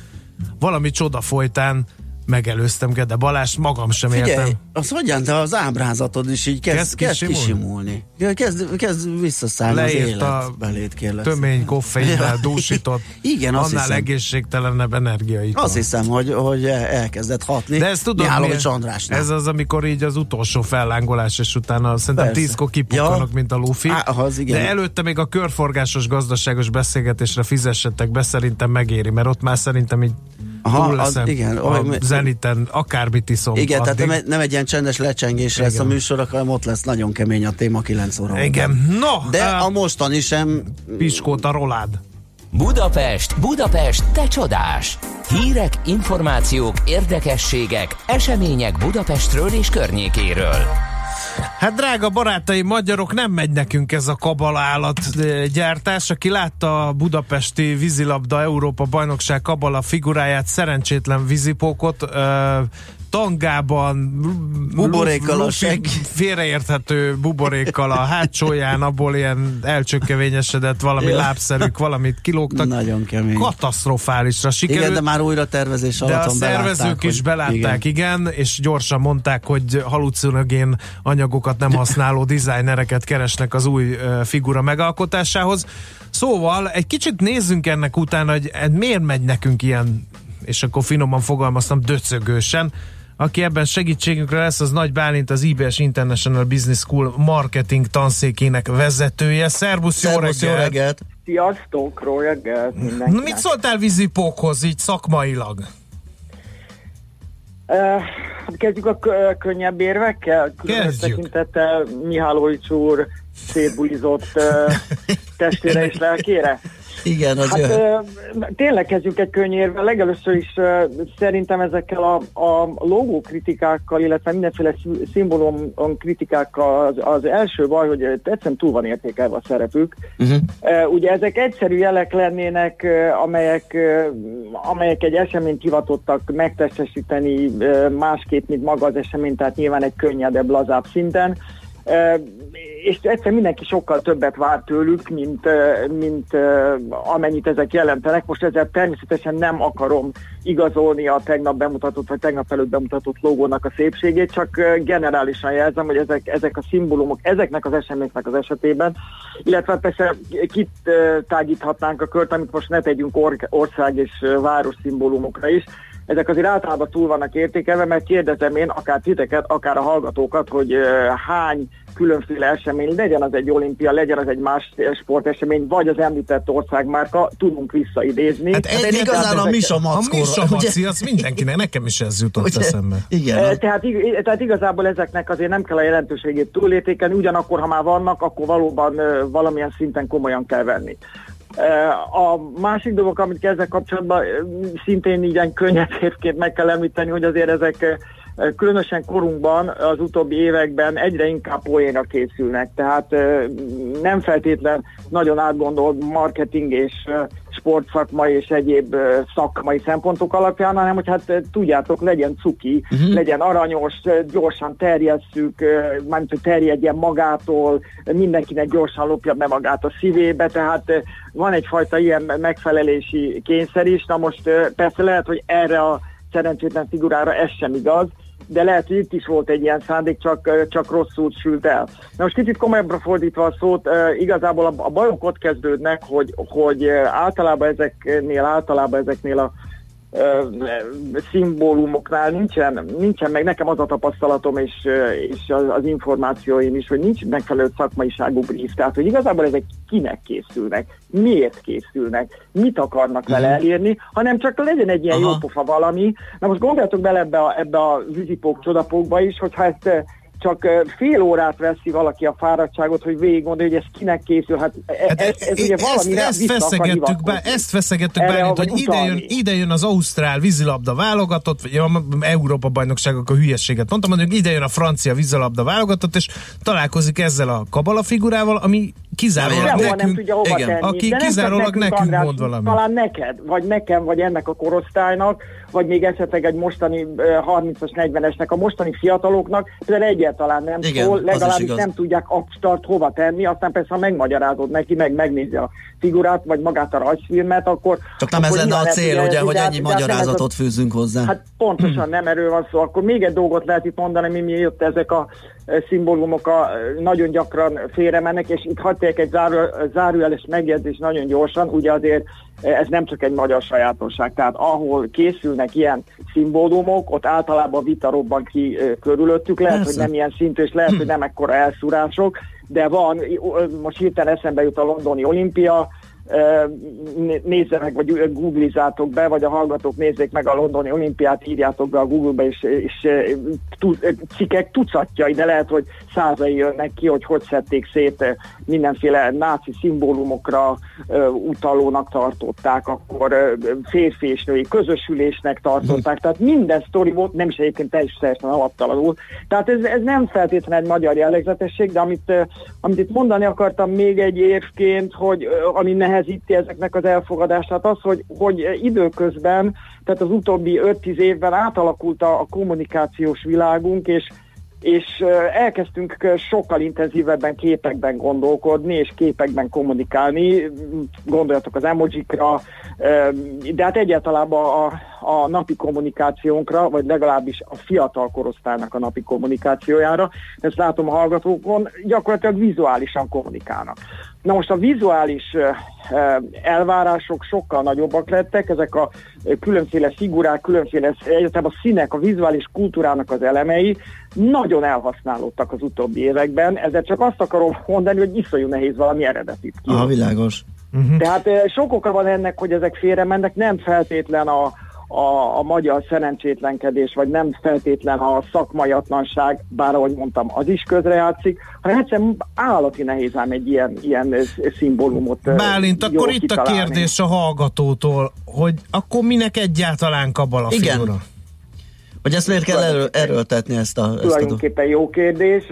Valami csoda folytán megelőztem Gede Balást, magam sem Figyelj, értem. az hogyan, de az ábrázatod is így kezd, Kezd kezd, kisimulni? kisimulni. Kezd, kezd visszaszállni az Leírt élet a belét, kérlek. Tömény koffeinnel dúsított, Igen, azt annál hiszem. egészségtelenebb energiaital. Azt hiszem, hogy, hogy elkezdett hatni. De ezt tudom, Mihálovics mi- Andrásnál. ez az, amikor így az utolsó fellángolás, és utána szerintem Persze. tízkor kipukkanok, Ja. mint a lufi. Á, az igen. De előtte még a körforgásos gazdaságos beszélgetésre fizessetek be, szerintem megéri, mert ott már szerintem így Aha, túl az leszem igen, a olyan- zeniten, akármit iszom. Igen, tehát addig. nem, egy- nem egy ilyen csendes lecsengés lesz Igen. a műsor, hanem ott lesz nagyon kemény a téma 9 óra. Igen, no, De á, a mostani sem Piskóta rolád. Budapest, Budapest, te csodás! Hírek, információk, érdekességek, események Budapestről és környékéről. Hát drága barátai magyarok, nem megy nekünk ez a kabala állat eh, gyártás. Aki látta a budapesti vízilabda Európa bajnokság kabala figuráját, szerencsétlen vízipókot, tangában, Buborékkal a segg. félreérthető buborékkal a hátsóján, abból ilyen elcsökkevényesedett valami Ja. lábszerűk, valamit kilógtak. Nagyon kemény. Katasztrofálisra sikerült. Igen, de már újra tervezés De alatt a van, szervezők belátták, is hogy- belátták, igen. igen, és gyorsan mondták, hogy halucinogén anyagokat nem használó dizájnereket keresnek az új figura megalkotásához. Szóval egy kicsit nézzünk ennek utána, hogy miért megy nekünk ilyen, és akkor finoman fogalmaztam, döcögősen. Aki ebben segítségünkre lesz, az Nagy Bálint, az IBS International Business School marketing tanszékének vezetője. Szervusz, jó Szervusz, jó reggelt! reggelt! Sziasztok, jó reggelt Na, mindenkinek. mit szóltál vízipókhoz így szakmailag? Uh, kezdjük a kö- könnyebb érvekkel. Különös tekintettel Mihálovics úr szétbulizott uh, testére és lelkére. Igen, az Hát jöhet. tényleg kezdjük egy könnyérvel. Legelőször is szerintem ezekkel a, a logó kritikákkal, illetve mindenféle szimbólum kritikákkal az, az első baj, hogy egyszerűen túl van értékelve a szerepük. Uh-huh. Ugye ezek egyszerű jelek lennének, amelyek, amelyek egy eseményt hivatottak megtestesíteni másképp, mint maga az esemény, tehát nyilván egy könnyedebb, lazább szinten. És egyszer mindenki sokkal többet vár tőlük, mint, mint amennyit ezek jelentenek. Most ezzel természetesen nem akarom igazolni a tegnap bemutatott, vagy tegnap előtt bemutatott logónak a szépségét, csak generálisan jelzem, hogy ezek, ezek a szimbólumok, ezeknek az eseményeknek az esetében, illetve persze kit ö, tágíthatnánk a kört, amit most ne tegyünk or- ország és város szimbólumokra is, ezek azért általában túl vannak értékelve, mert kérdezem én akár titeket, akár a hallgatókat, hogy hány különféle esemény, legyen az egy olimpia, legyen az egy más sportesemény, vagy az említett országmárka, tudunk visszaidézni. Hát De igazán a Misa A? Maci, az mindenkinek, nekem is ez jutott Ugye? eszembe. Igen. Eh, Tehát, ig- tehát igazából ezeknek azért nem kell a jelentőségét túlértékelni, ugyanakkor, ha már vannak, akkor valóban valamilyen szinten komolyan kell venni. A másik dolog, amit ezzel kapcsolatban szintén így könnyebb évként meg kell említeni, hogy azért ezek különösen korunkban az utóbbi években egyre inkább poénra készülnek, tehát eh, nem feltétlen nagyon átgondolt marketing és sportszakmai és egyéb szakmai szempontok alapján, hanem hogy hát tudjátok, legyen cuki, uh-huh. legyen aranyos, gyorsan terjesszük, mármint, hogy terjedjen magától, mindenkinek gyorsan lopja be magát a szívébe, tehát eh, van egyfajta ilyen megfelelési kényszer is. Na most persze lehet, hogy erre a szerencsétlen figurára ez sem igaz, de lehet, hogy itt is volt egy ilyen szándék, csak, csak rosszul sült el. Na most kicsit komolyabbra fordítva a szót, igazából a, bajok ott kezdődnek, hogy, hogy általában ezeknél, általában ezeknél a szimbólumoknál nincsen, nincsen meg nekem az a tapasztalatom és, és az, az információim is, hogy nincs megfelelő szakmaiságú brief, tehát hogy igazából ezek kinek készülnek, miért készülnek, mit akarnak vele elérni, hanem csak legyen egy ilyen Aha. jópofa valami. Na most gondoljatok bele ebbe a, ebbe a vízipók csodapókba is, hogyha ezt csak fél órát veszi valaki a fáradtságot, hogy végig gondolja, hogy ez kinek készül. Hát, Hát ez, ez ugye valami ezt, ezt feszegettük be, ezt feszegettük be, hogy ide jön, ide jön az Ausztrál vízilabda válogatott, vagy a Európa bajnokság, akkor hülyeséget mondtam, mondjuk ide jön a francia vízilabda válogatott, és találkozik ezzel a kabala figurával, ami kizárólag Sehova nem nekünk, tudja hova igen, tenni. aki kizárólag nekünk András, mond valamit. Talán neked, vagy nekem, vagy ennek a korosztálynak, vagy még esetleg egy mostani ö, 30-as, 40-esnek, a mostani fiataloknak, például egyáltalán nem Igen, szól, legalábbis nem tudják abstart hova tenni, aztán persze ha megmagyarázod neki, meg megnézi a figurát, vagy magát a rajzfilmet, akkor... Csak nem ez akkor lenne a cél, ugye, hogy ennyi hát ez magyarázatot fűzünk hozzá. Hát pontosan nem erről van szó. Akkor még egy dolgot lehet itt mondani, mi miatt ezek a szimbólumok a, nagyon gyakran félremennek, és itt hadd egy záru, zárójeles megjegyzés nagyon gyorsan, ugye azért ez nem csak egy magyar sajátosság, tehát ahol készülnek ilyen szimbólumok, ott általában vita robban ki körülöttük, lehet, Persze. hogy nem ilyen szintű, és lehet, hogy nem ekkora elszúrások, de van, most hirtelen eszembe jut a londoni olimpia, nézzenek, vagy googlizátok be, vagy a hallgatók nézzék meg a londoni olimpiát, írjátok be a Google-be, és, és cikkek tucatjai, de lehet, hogy százai jönnek ki, hogy hogy szedték szét mindenféle náci szimbólumokra utalónak tartották, akkor férfi és női közösülésnek tartották, tehát minden sztori volt, nem is egyébként teljesen alaptalanul. Tehát ez, ez nem feltétlenül egy magyar jellegzetesség, de amit, amit itt mondani akartam még egy érvként, hogy ami nehezíti ezeknek az elfogadását, az, hogy, hogy időközben, tehát az utóbbi 5-10 évben átalakult a, a kommunikációs világunk, és és elkezdtünk sokkal intenzívebben képekben gondolkodni, és képekben kommunikálni, gondoljatok az emojikra, de hát egyáltalán a, a napi kommunikációnkra, vagy legalábbis a fiatal korosztálynak a napi kommunikációjára, ezt látom a hallgatókon, gyakorlatilag vizuálisan kommunikálnak. Na most a vizuális elvárások sokkal nagyobbak lettek, ezek a különféle figurák, különféle egyetem a színek, a vizuális kultúrának az elemei nagyon elhasználódtak az utóbbi években, ezzel csak azt akarom mondani, hogy iszonyú nehéz valami eredetit ki. Aha, világos. Tehát ö, sok oka van ennek, hogy ezek félre mennek, nem feltétlen a, a, a magyar szerencsétlenkedés, vagy nem feltétlen a szakmaiatlanság, bár ahogy mondtam, az is közrejátszik, hanem egyszerűen állati nehéz ám egy ilyen, ilyen szimbólumot Bálint, akkor itt a kérdés a hallgatótól, hogy akkor minek egyáltalán kabala Igen. figura? Hogy ezt miért kell erő, erőltetni ezt a, ezt a? Tulajdonképpen jó kérdés.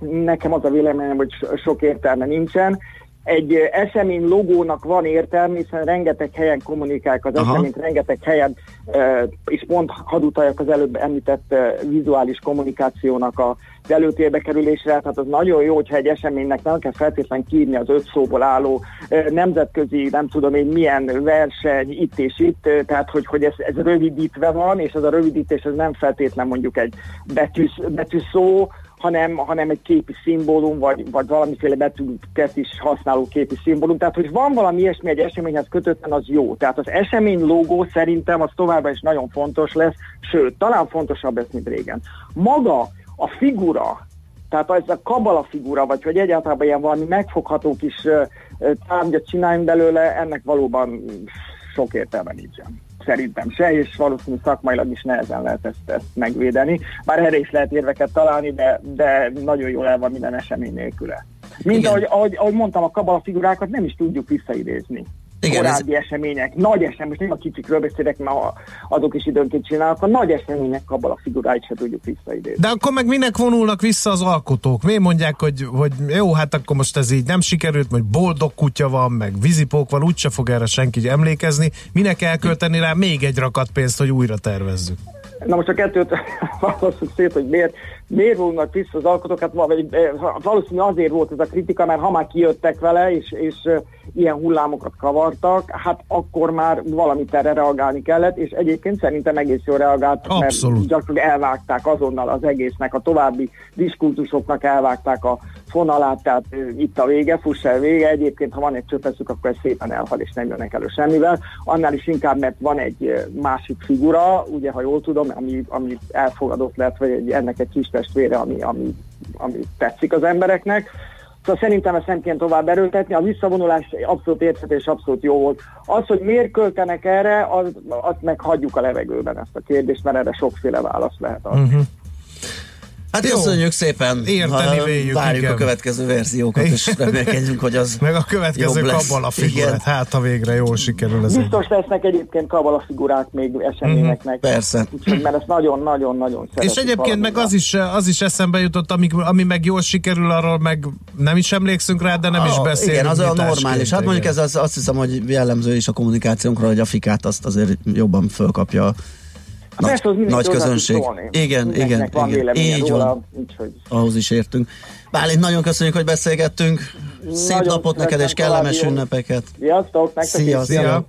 Nekem az a véleményem, hogy so- sok értelme nincsen. Egy esemény logónak van értelme, hiszen rengeteg helyen kommunikálják az Aha. eseményt, rengeteg helyen, és pont hadd utaljak az előbb említett vizuális kommunikációnak a az előtérbe kerülésre, tehát az nagyon jó, hogyha egy eseménynek nem kell feltétlenül kiírni az öt szóból álló nemzetközi, nem tudom én milyen verseny itt és itt, tehát hogy, hogy ez, ez rövidítve van, és ez a rövidítés ez nem feltétlen mondjuk egy betűsz, betűszó, hanem, hanem egy képi szimbólum, vagy, vagy valamiféle betűket is használó képi szimbólum. Tehát, hogy van valami ilyesmi egy eseményhez kötötten, az jó. Tehát az esemény logó szerintem az továbbra is nagyon fontos lesz, sőt, talán fontosabb lesz, mint régen. Maga a figura, tehát ez a kabala figura, vagy hogy egyáltalán ilyen valami megfogható kis tárgyat csináljunk belőle, ennek valóban sok értelme nincsen. Szerintem se, és valószínű szakmailag is nehezen lehet ezt, ezt megvédeni. Bár erre is lehet érveket találni, de, de nagyon jól el van minden esemény nélküle. Mint ahogy, ahogy, ahogy mondtam, a kabala figurákat nem is tudjuk visszaidézni. Igen, ez- Korábbi események, nagy események, most nem a kicsikről beszélek, mert a- azok is időnként csinálnak, a nagy események kabala figuráit se tudjuk visszaidézni. De akkor meg minek vonulnak vissza az alkotók? Miért mondják, hogy, hogy jó, hát akkor most ez így nem sikerült, hogy boldog kutya van, meg vízipók van, úgyse fog erre senki emlékezni. Minek elkölteni rá még egy rakat pénzt, hogy újra tervezzük? Na most a kettőt válaszoljuk szét, hogy miért, miért vonulnak vissza az alkotók, hát eh, valószínűleg azért volt ez a kritika, mert ha már kijöttek vele, és, és eh, ilyen hullámokat kavartak, hát akkor már valamit erre reagálni kellett, és egyébként szerintem egész jól reagáltak, Abszolút. mert gyakorlatilag elvágták azonnal az egésznek, a további diskurtusoknak elvágták a fonalát, tehát eh, itt a vége, fuss el vége, egyébként ha van egy csöpeszük, akkor ez szépen elhal, és nem jönnek elő semmivel, annál is inkább, mert van egy másik figura, ugye, ha jól tudom, ami, ami elfogadott lett, vagy egy, ennek egy kis testvére, ami, ami, ami tetszik az embereknek. Szóval szerintem ezt nem kéne tovább erőltetni, a visszavonulás abszolút érthető és abszolút jó volt. Az, hogy miért költenek erre, az, azt meg hagyjuk a levegőben ezt a kérdést, mert erre sokféle válasz lehet adni. Uh-huh. Hát Jó. köszönjük szépen. Érteni véljük, Várjuk igen. a következő verziókat, és remélkedjünk, hogy az Meg a következő kabala Igen. figurát, hát ha végre jól sikerül ez egy. Biztos lesznek egyébként kabala figurák még eseményeknek. Persze. Úgyhogy, mert ezt nagyon-nagyon-nagyon És egyébként meg az is, az is eszembe jutott, ami, ami meg jól sikerül, arról meg nem is emlékszünk rá, de nem is Ah, beszélünk. Igen, az olyan normális. Hát mondjuk igen. ez az, azt hiszem, hogy jellemző is a kommunikációnkra, hogy a fikát azt azért jobban fölkapja a nagy, Persze, az nagy közönség. szólni. Igen, igen, van igen. Így róla, van. úgyhogy Ahhoz is értünk. Bálint, nagyon köszönjük, hogy beszélgettünk. Szép Nagyon napot neked, és kellemes ünnepeket. Sziasztok, nektek Szia, szia.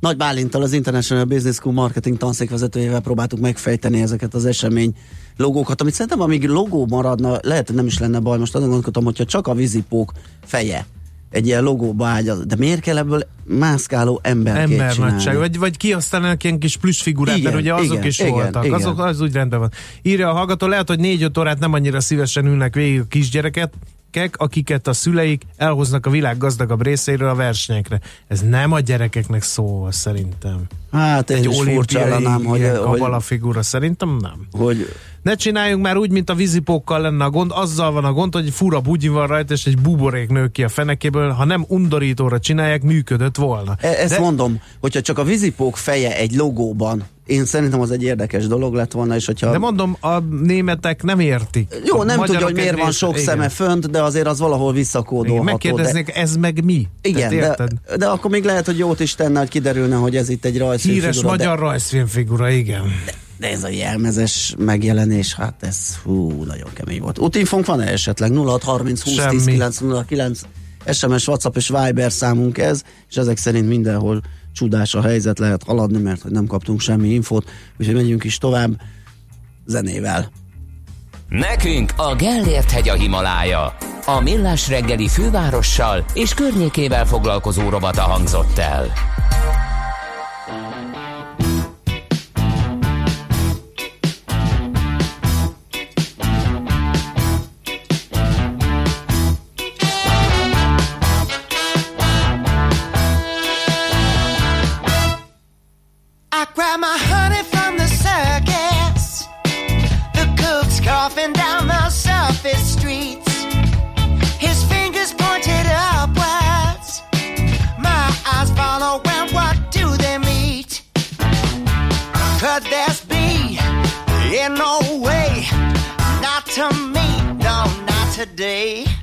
Nagy Bálinttal, az International Business School marketing tanszékvezetőjével próbáltuk megfejteni ezeket az esemény logókat, amit szerintem amíg logó maradna, lehet, hogy nem is lenne baj. Most azon gondolkodtam, hogyha csak a vízipók feje egy ilyen logóba ágyaz, de miért kell ebből mászkáló emberkét Ember csinálni? nagyság, vagy, vagy kihasználnak ilyen kis plusz figurát, Igen, mert ugye azok igen, is igen, voltak, igen. azok az úgy rendben van. Írja a hallgató, lehet, hogy négy-öt órát nem annyira szívesen ülnek végig a kisgyereket, akiket a szüleik elhoznak a világ gazdagabb részéről a versenyekre. Ez nem a gyerekeknek szól, szerintem. Hát én Egy is furcsa olimpiai ellenám, hogy, hogy, figura, szerintem nem. hogy Ne csináljunk már úgy, mint a vízipókkal lenne a gond, azzal van a gond, hogy fura bugyi van rajta, és egy buborék nő ki a fenekéből, ha nem undorítóra csinálják, működött volna. E- Ezt De- mondom, hogyha csak a vízipók feje egy logóban, én szerintem az egy érdekes dolog lett volna, és hogyha... De mondom, a németek nem értik. jó, nem tudja, hogy miért van sok igen. szeme fönt, de azért az valahol Igen, visszakódolható. megkérdeznék, de, ez meg mi? igen, Tehát de, érted? de akkor még lehet, hogy jót is tenne, hogy kiderülne, hogy ez itt egy rajzfilm Híres figura, magyar rajzfilmfigura, igen. de, de ez a jelmezes megjelenés, hát ez hú, nagyon kemény volt. Útinfónk van-e esetleg? 0630 20 10 Semmi. 909 SMS, WhatsApp és Viber számunk ez, és ezek szerint mindenhol csodás a helyzet, lehet haladni, mert hogy nem kaptunk semmi infót, úgyhogy megyünk is tovább zenével. Nekünk a Gellért hegy a Himalája. A Millás reggeli fővárossal és környékével foglalkozó rovata hangzott el. Today.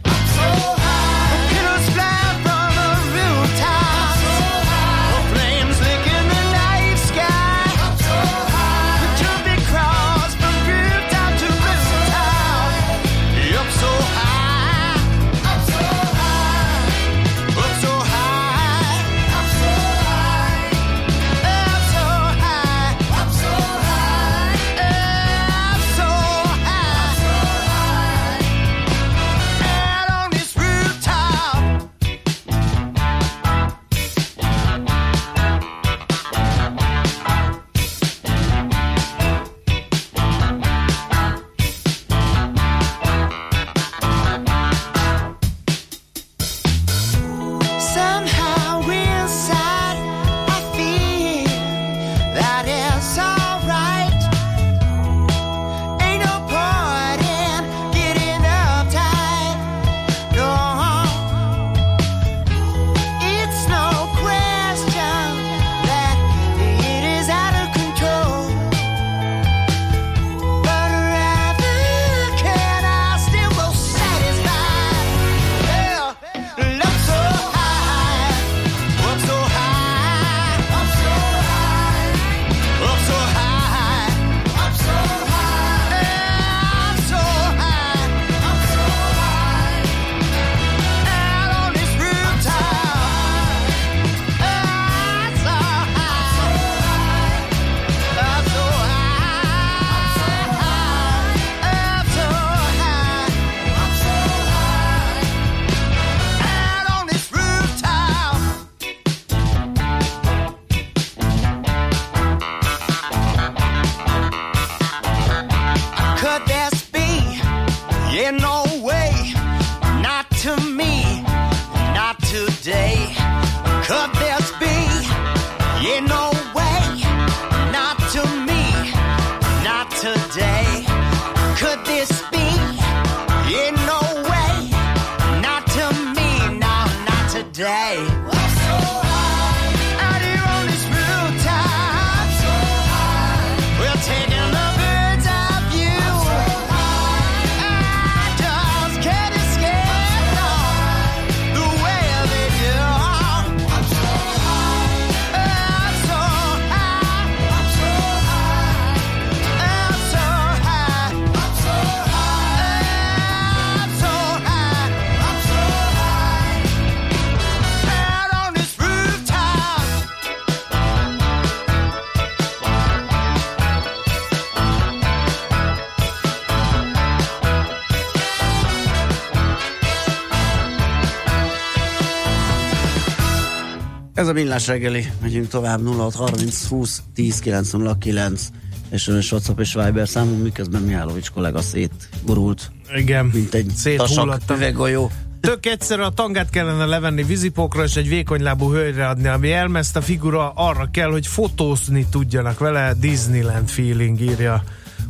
Millás reggeli, megyünk tovább 0630 20 10 909 SMS, WhatsApp és Viber számunk, miközben Mihálovics kollega szétgurult, Igen, mint egy tasak üveggolyó. Tök egyszerű, a tangát kellene levenni vízipókra, és egy vékonylábú hölgyre adni, ami elmezt a figura, arra kell, hogy fotózni tudjanak vele, Disneyland feeling írja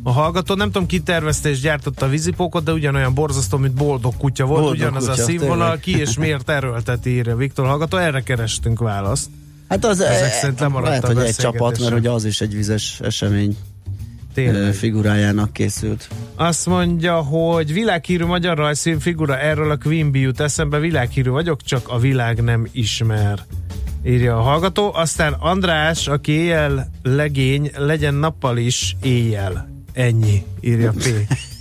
a hallgató. Nem tudom, ki tervezte és gyártotta a vízipókot, de ugyanolyan borzasztó, mint boldog kutya volt, Boldog ugyanaz a kutya, színvonal, tényleg. ki és miért erőlteti, írja Viktor hallgató. Erre kerestünk választ. Hát az Ezek e, szerint lemaradt lehet, hogy egy csapat, mert ugye az is egy vizes esemény Tényleg. figurájának készült. Azt mondja, hogy világhírű magyar rajzfilm figura, erről a Queen Bee jut eszembe, világhírű vagyok, csak a világ nem ismer. Írja a hallgató. Aztán András, aki éjjel legény, legyen nappal is éjjel. Ennyi, írja P.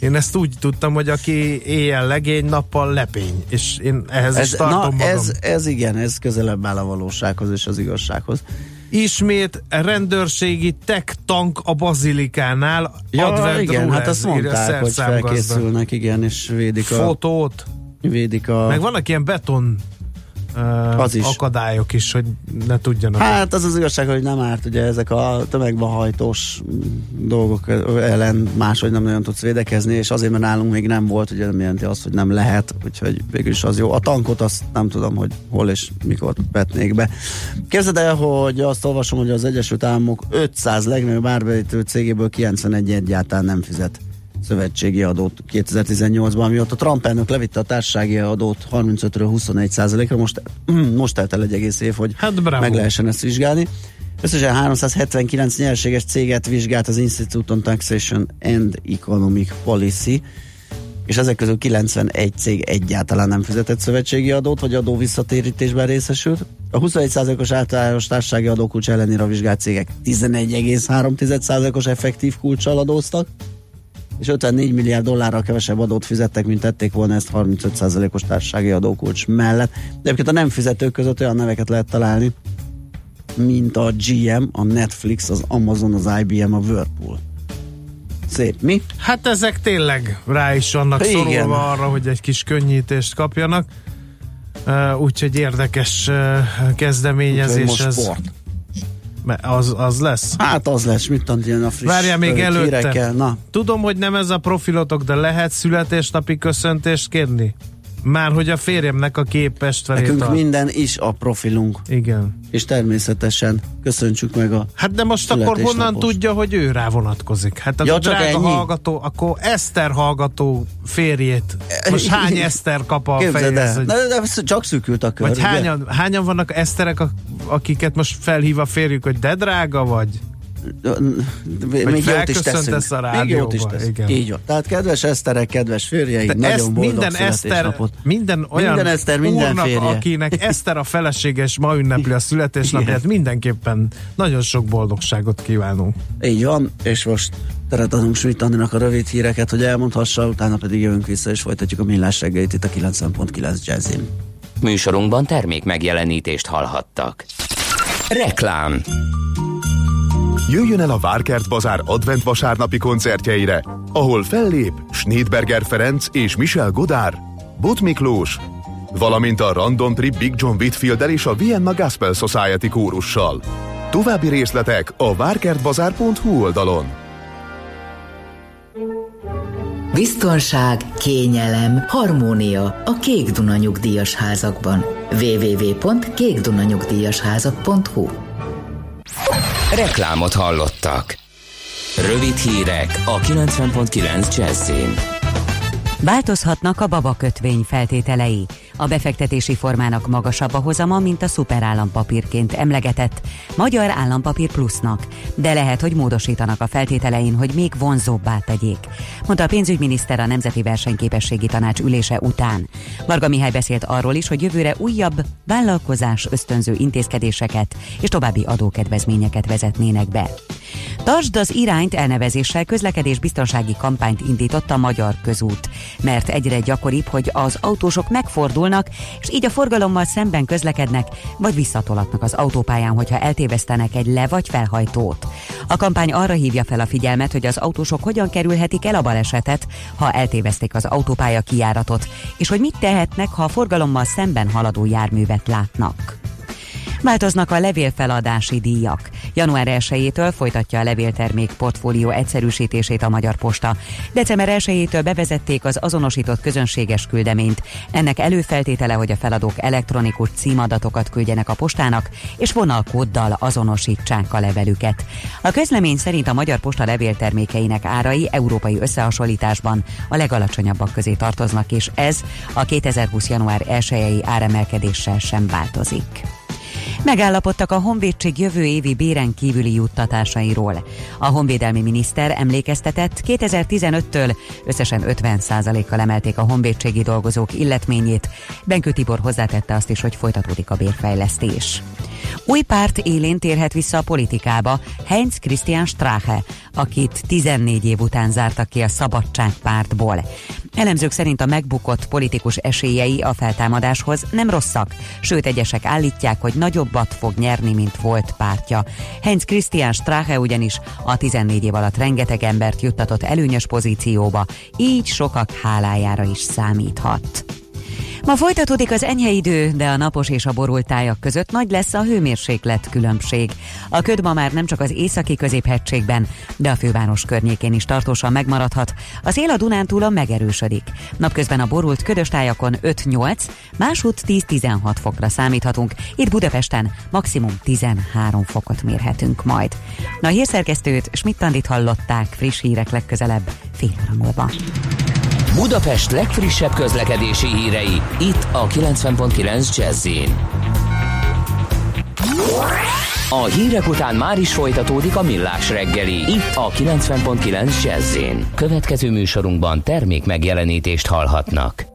Én ezt úgy tudtam, hogy aki éjjel legény, nappal lepény. És én ehhez is Ez, tartom na, magam. ez, ez igen, ez közelebb áll a valósághoz és az igazsághoz. Ismét rendőrségi tech tank a bazilikánál. Ja, Advent igen, rule, hát azt mondták, hogy felkészülnek, igen, és védik a, Fotót. védik a... Meg vannak ilyen beton uh, Az is. akadályok is, hogy ne tudjanak. Hát az az igazság, hogy nem árt, ugye ezek a tömegbe hajtós dolgok ellen máshogy nem nagyon tudsz védekezni, és azért, mert nálunk még nem volt, ugye nem jelenti azt, hogy nem lehet, úgyhogy végül is az jó. A tankot azt nem tudom, hogy hol és mikor vetnék be. Képzeld el, hogy azt olvasom, hogy az Egyesült Államok 500 legnagyobb árbevétő cégéből 91 egyáltalán nem fizet szövetségi adót 2018-ban, mióta Trump elnök levitte a társasági adót 35-ről 21% ra most, most telt el egy egész év, hogy Hát bravo. meg lehessen ezt vizsgálni. Összesen 379 nyerséges céget vizsgált az Institute on Taxation and Economic Policy, és ezek közül 91 cég egyáltalán nem fizetett szövetségi adót, vagy adó visszatérítésben részesült. A 21%-os általános társasági adókulcs ellenére a vizsgált cégek 11,3%-os effektív kulccsal adóztak, és 54 milliárd dollárral kevesebb adót fizettek, mint tették volna ezt 35%-os társasági adókulcs mellett. De egyébként a nem fizetők között olyan neveket lehet találni, mint a GM, a Netflix, az Amazon, az IBM, a Whirlpool. Szép, mi? Hát ezek tényleg rá is vannak Igen. szorulva arra, hogy egy kis könnyítést kapjanak. Uh, úgyhogy érdekes uh, kezdeményezés most ez. sport. Az, az lesz. Hát az lesz, mit tant ilyen a friss Várjál még előtte. hírekkel. Na, Tudom, hogy nem ez a profilotok, de lehet születésnapi köszöntést kérni? Már hogy a férjemnek a képest felé nekünk tart. minden is a profilunk, Igen. és természetesen köszöntsük meg a Hát de most akkor honnan tudja, hogy ő rá vonatkozik? Hát az Ja, a csak drága ennyi? hallgató, akkor Eszter hallgató férjét. Most hány Eszter kap a el, Hogy... de, de, csak szűkült a kör. Vagy hányan, hányan vannak Eszterek, ak- akiket most felhív a férjük, hogy de drága vagy? Még jót is teszünk. a Még jót is rádióba, teszünk. igen. Így van. Tehát kedves Eszterek, kedves férjeim, De nagyon ezt boldog minden Eszter, születésnapot. minden olyan Minden Eszter, minden úrnak, férje. akinek Eszter a feleséges ma ünnepli a születésnapját, mindenképpen nagyon sok boldogságot kívánunk. Így van, és most teret adunk Schmidt Andinak a rövid híreket, hogy elmondhassa, utána pedig jövünk vissza, és folytatjuk a millás reggelit itt a 90.9 Jazzin. Műsorunkban termék megjelenítést hallhattak. Reklám Jöjjön el a Várkert Bazár advent vasárnapi koncertjeire, ahol fellép Schneidberger Ferenc és Michel Godard, Bot Miklós, valamint a Random Trip Big John whitfield és a Vienna Gospel Society kórussal. További részletek a várkertbazár.hu oldalon. Biztonság, kényelem, harmónia a Kék Duna nyugdíjas házakban. www.kékdunanyugdíjasházak.hu Reklámot hallottak. Rövid hírek a 90.9 Jazzin. Változhatnak a babakötvény feltételei. A befektetési formának magasabb a hozama, mint a szuperállampapírként emlegetett Magyar Állampapír Plusznak, de lehet, hogy módosítanak a feltételein, hogy még vonzóbbá tegyék, mondta a pénzügyminiszter a Nemzeti Versenyképességi Tanács ülése után. Varga Mihály beszélt arról is, hogy jövőre újabb vállalkozás ösztönző intézkedéseket és további adókedvezményeket vezetnének be. Tartsd az irányt elnevezéssel közlekedés biztonsági kampányt indított a Magyar Közút, mert egyre gyakoribb, hogy az autósok megfordulnak, és így a forgalommal szemben közlekednek, vagy visszatolatnak az autópályán, hogyha eltévesztenek egy le- vagy felhajtót. A kampány arra hívja fel a figyelmet, hogy az autósok hogyan kerülhetik el a balesetet, ha eltévezték az autópálya kijáratot, és hogy mit tehetnek, ha a forgalommal szemben haladó járművet látnak. Változnak a levélfeladási díjak. Január 1-től folytatja a levéltermék portfólió egyszerűsítését a Magyar Posta. December 1-től bevezették az azonosított közönséges küldeményt. Ennek előfeltétele, hogy a feladók elektronikus címadatokat küldjenek a postának, és vonalkóddal azonosítsák a levelüket. A közlemény szerint a Magyar Posta levéltermékeinek árai európai összehasonlításban a legalacsonyabbak közé tartoznak, és ez a 2020. január 1-i áremelkedéssel sem változik. Megállapodtak a honvédség jövő évi béren kívüli juttatásairól. A honvédelmi miniszter emlékeztetett, 2015-től összesen 50%-kal emelték a honvédségi dolgozók illetményét. Benkő Tibor hozzátette azt is, hogy folytatódik a bérfejlesztés. Új párt élén térhet vissza a politikába Heinz Christian Strache, akit 14 év után zártak ki a Szabadságpártból. Elemzők szerint a megbukott politikus esélyei a feltámadáshoz nem rosszak, sőt egyesek állítják, hogy nagyobbat fog nyerni, mint volt pártja. Heinz Christian Strache ugyanis a 14 év alatt rengeteg embert juttatott előnyös pozícióba, így sokak hálájára is számíthat. Ma folytatódik az enyhe idő, de a napos és a borult tájak között nagy lesz a hőmérséklet különbség. A köd ma már nem csak az északi középhegységben, de a főváros környékén is tartósan megmaradhat. A szél a Dunántúlon megerősödik. Napközben a borult ködös tájakon 5-8, másút 10-16 fokra számíthatunk. Itt Budapesten maximum 13 fokot mérhetünk majd. Na a hírszerkesztőt Schmidt-Tandit hallották friss hírek legközelebb fél óra múlva. Budapest legfrissebb közlekedési hírei, itt a 90.9 jazz A hírek után már is folytatódik a millás reggeli, itt a 90.9 jazz Következő műsorunkban termék megjelenítést hallhatnak.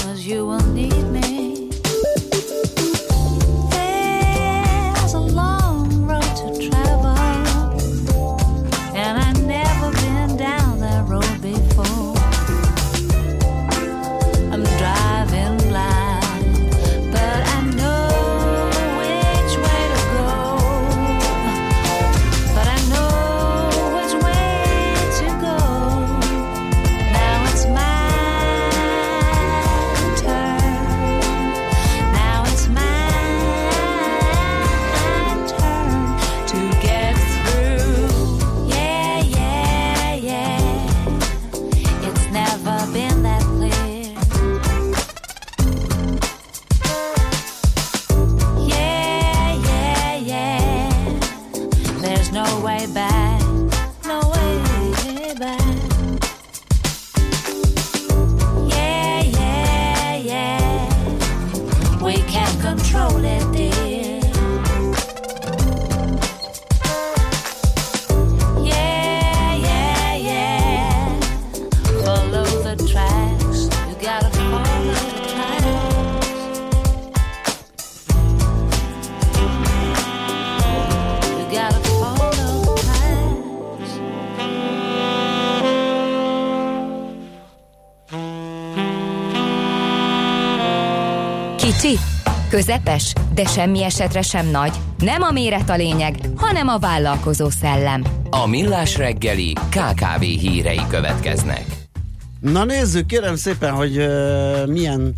Cause you will need közepes, de semmi esetre sem nagy. Nem a méret a lényeg, hanem a vállalkozó szellem. A Millás reggeli KKV hírei következnek. Na nézzük, kérem szépen, hogy uh, milyen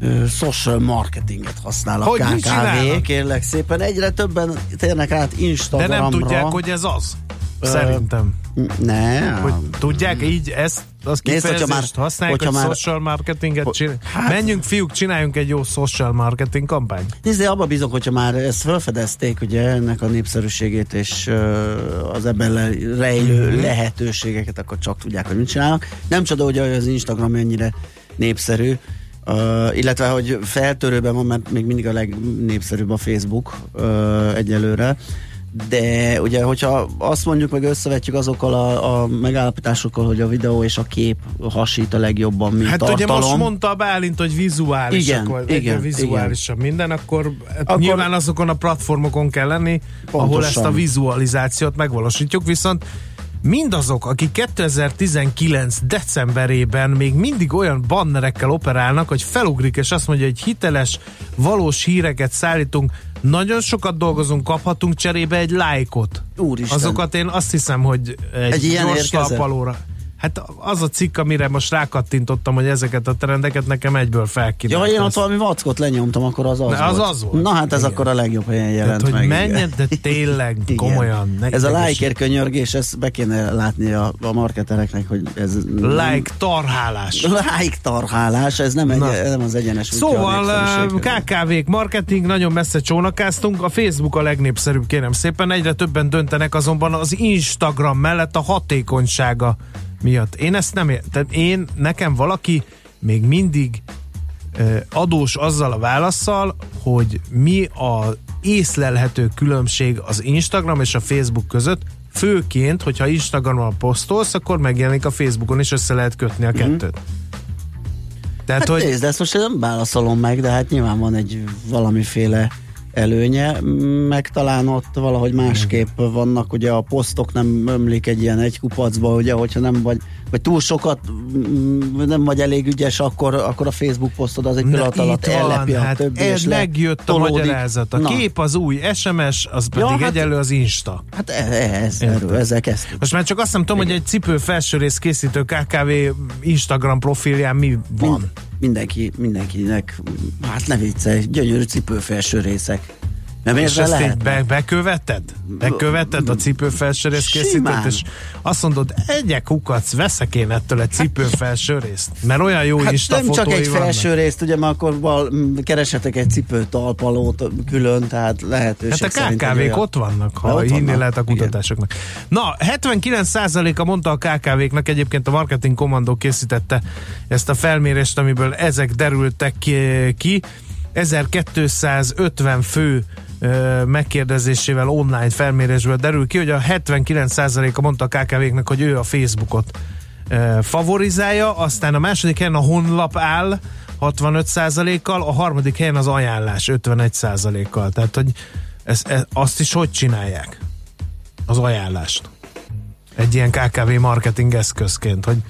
uh, social marketinget használ a Hogy KKV, kérlek szépen. Egyre többen térnek át De Instagramra. nem tudják, hogy ez az. Szerintem. Ne. Hogy tudják így ezt az Nézd, hogyha már- használják, hogyha hogy már- social marketinget csinál. Hát- Menjünk fiúk, csináljunk egy jó social marketing kampányt. Nézd, abba bízok, hogyha már ezt felfedezték, ugye ennek a népszerűségét és uh, az ebben le, rejlő Mhm. lehetőségeket, akkor csak tudják, hogy mit csinálnak. Nem csoda, hogy az Instagram ennyire népszerű, uh, illetve, hogy feltörőben van, mert még mindig a legnépszerűbb a Facebook uh, egyelőre. De ugye, hogyha azt mondjuk, meg összevetjük azokkal a, a megállapításokkal, hogy a videó és a kép hasít a legjobban, mint Hát tartalom. ugye most mondta a Bálint, hogy vizuális, Igen, akkor igen, igen, vizuálisabb minden, akkor, Akkor- akkor nyilván azokon a platformokon kell lenni, ahol Pontosan. ezt a vizualizációt megvalósítjuk, viszont mindazok, akik 2019 decemberében még mindig olyan bannerekkel operálnak, hogy felugrik és azt mondja, hogy hiteles, valós híreket szállítunk, nagyon sokat dolgozunk, kaphatunk cserébe egy lájkot. Úristen. Azokat én azt hiszem, hogy egy, Egy ilyen gyors talpalóra. Hát az a cikk, amire most rákattintottam, hogy ezeket a trendeket nekem egyből Ja, felkínálta. ha én ott valami vackot lenyomtam, akkor az az, Ne, az volt. az volt. Na hát ez Igen. akkor a legjobb helyen jelent Tehát, hogy meg. menjen, de tényleg, komolyan. Ne ez a like könyörgés, ezt be kéne látni a, a marketereknek, hogy ez Like tarhálás. like tarhálás, ez nem, egy, Na. nem az egyenes Szóval. KKV-k, marketing, nagyon messze csónakáztunk. A Facebook a legnépszerűbb, kérem szépen. Egyre többen döntenek azonban az Instagram mellett a hatékonysága miatt. Én ezt nem értem. Én, nekem valaki még mindig adós azzal a válaszsal, hogy mi a észlelhető különbség az Instagram és a Facebook között, főként, hogyha Instagramon posztolsz, akkor megjelenik a Facebookon, és össze lehet kötni a kettőt. Tehát, Hát hogy nézd, ezt most nem válaszolom meg, de hát nyilván van egy valamiféle előnye, meg talán ott valahogy másképp vannak, ugye a posztok nem ömlik egy ilyen egy kupacba, ugye, hogyha nem vagy, vagy túl sokat mm, nem vagy elég ügyes, akkor, akkor a Facebook posztod az egy Na, pillanat alatt ellepi a hát többi, ez le- megjött a tolódik. magyarázat. A Na, kép az új SMS, az pedig Ja, hát- egyelő az Insta. Hát e- ez, Érted. erről, ezzel kezdtük. Most már csak azt nem tudom, hogy egy cipő felső rész készítő KKV Instagram profilján mi van. Mind, mindenki, mindenkinek, hát ne viccelj, gyönyörű cipő felső részek. Nem és ezt lehet? így be, beköveted? Beköveted a cipő felső rész készítőt, Simán. és azt mondod, egyek kukac, veszek én ettől egy cipő felső részt. Mert olyan jó Hát Insta nem csak egy vannak. felső részt, ugye, mert akkor val, keresetek egy cipő talpalót külön, tehát lehetőség Hát a KKV-k ott vannak, Ha ott hinni vannak, lehet a igen. kutatásoknak. Na, 79%-a mondta a KKV-knak, egyébként a Marketing Commando készítette ezt a felmérést, amiből ezek derültek ki. ki. 1250 fő megkérdezésével online felmérésből derül ki, hogy a 79%-a mondta a KKV-knak, hogy ő a Facebookot favorizálja, aztán a második helyen a honlap áll, 65%-kal, a harmadik helyen az ajánlás 51%-kal. Tehát, hogy ez, ez, azt is hogy csinálják? Az ajánlást. Egy ilyen KKV marketing eszközként, hogy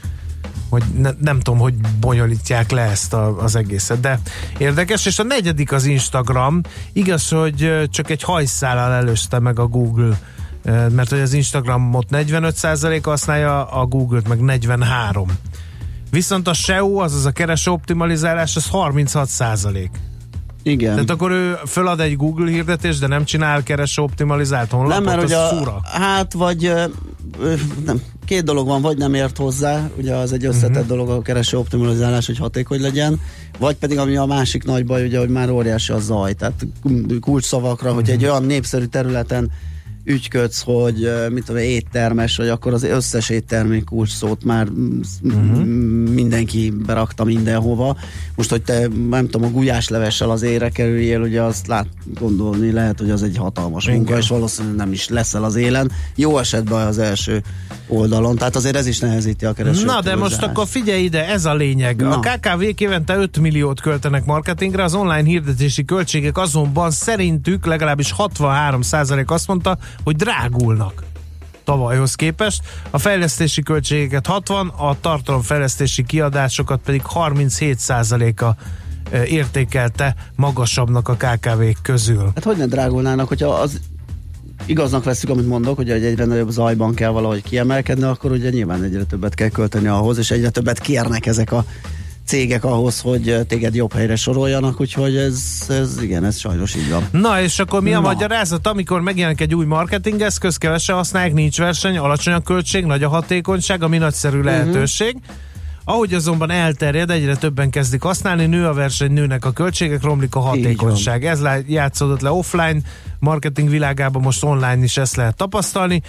hogy ne, nem tudom, hogy bonyolítják le ezt a, az egészet, de érdekes, és a negyedik az Instagram, igaz, hogy csak egy hajszállal előzte meg a Google, mert hogy az Instagramot 45% használja, a Google-t meg 43. Viszont a SEO, azaz a kereső optimalizálás, az 36 százalék. Igen. Tehát akkor ő fölad egy Google hirdetést, de nem csinál kereső optimalizált honlapot, Nem, mert az ugye, a, fura. hát vagy nem, két dolog van, vagy nem ért hozzá, ugye az egy összetett uh-huh. dolog a kereső optimalizálás, hogy hatékony legyen, vagy pedig ami a másik nagy baj, ugye, hogy már óriási a zaj, tehát kulcsszavakra, uh-huh. hogy egy Mhm. olyan népszerű területen ügyködsz, hogy mit tudom, éttermes, vagy akkor az összes éttermi kulcs szót már uh-huh. Mindenki berakta mindenhova. Most, hogy te nem tudom, a gulyáslevessel az ére kerüljél, ugye azt lát, gondolni lehet, hogy az egy hatalmas Igen. munka, és valószínűleg nem is leszel az élen. Jó esetben az első oldalon, tehát azért ez is nehezíti a kereső Na, de most akkor figyelj ide, ez a lényeg. Na. A KKV-k évente 5 milliót költenek marketingre, az online hirdetési költségek azonban szerintük legalábbis 63% azt mondta, hogy drágulnak tavalyhoz képest. A fejlesztési költségeket 60, a tartalomfejlesztési kiadásokat pedig 37%-a ö, értékelte magasabbnak a KKV-k közül. Hát hogy ne drágulnának, hogyha az igaznak veszük, amit mondok, hogy egy egyre nagyobb zajban kell valahogy kiemelkedni, akkor ugye nyilván egyre többet kell költeni ahhoz, és egyre többet kérnek ezek a cégek ahhoz, hogy téged jobb helyre soroljanak, úgyhogy ez, ez igen, ez sajnos így van. Na, és akkor mi a Na. magyarázat, amikor megjelenik egy új marketing eszköz, kevesen használják, nincs verseny, alacsony a költség, nagy a hatékonyság, ami nagyszerű Mhm. lehetőség. Ahogy azonban elterjed, egyre többen kezdik használni, nő a verseny, nőnek a költségek, romlik a hatékonyság. Ez játszódott le offline, marketing világában most online is ezt lehet tapasztalni,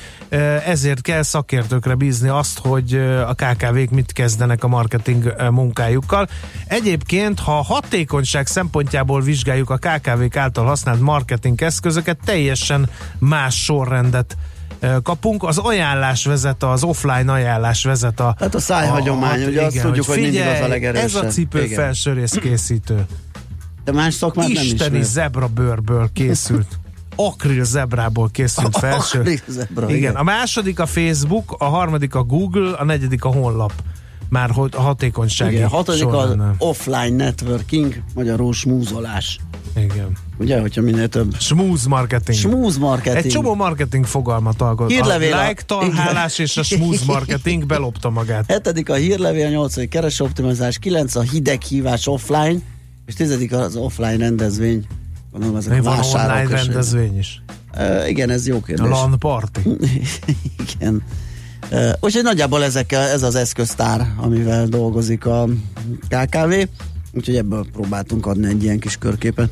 ezért kell szakértőkre bízni azt, hogy a KKV-k mit kezdenek a marketing munkájukkal. Egyébként, ha a hatékonyság szempontjából vizsgáljuk a KKV-k által használt marketing eszközöket, teljesen más sorrendet kapunk. Az ajánlás vezet, az offline ajánlás vezet a... Hát a szájhagyomány, ugye azt tudjuk, hogy mindig az a legerősebb. Ez a cipő Igen. felsőrész készítő. De más szakmát nem Isteni zebra bőrből készült. Akril zebrából készült felső. Akril zebra, igen. igen. A második a Facebook, a harmadik a Google, a negyedik a honlap. Már hogy a hatékonysági Igen, hatodik az offline networking, magyarul smúzolás. Igen. Ugye, hogyha minél több. Smooth marketing. Smooth marketing. Egy csomó marketing fogalmat alkot. Hírlevél A a- like, találás és a smooth marketing belopta magát. Hetedik a hírlevél, nyolcadik kereső optimalizás, kilenc a hideghívás offline, és tizedik az offline rendezvény. Gondolom, ezek a Van online rendezvény is. Uh, igen, ez jó A kérdés. LAN party. igen. Uh, úgyhogy nagyjából ezek, ez az eszköztár, amivel dolgozik a KKV, úgyhogy ebből próbáltunk adni egy ilyen kis körképet.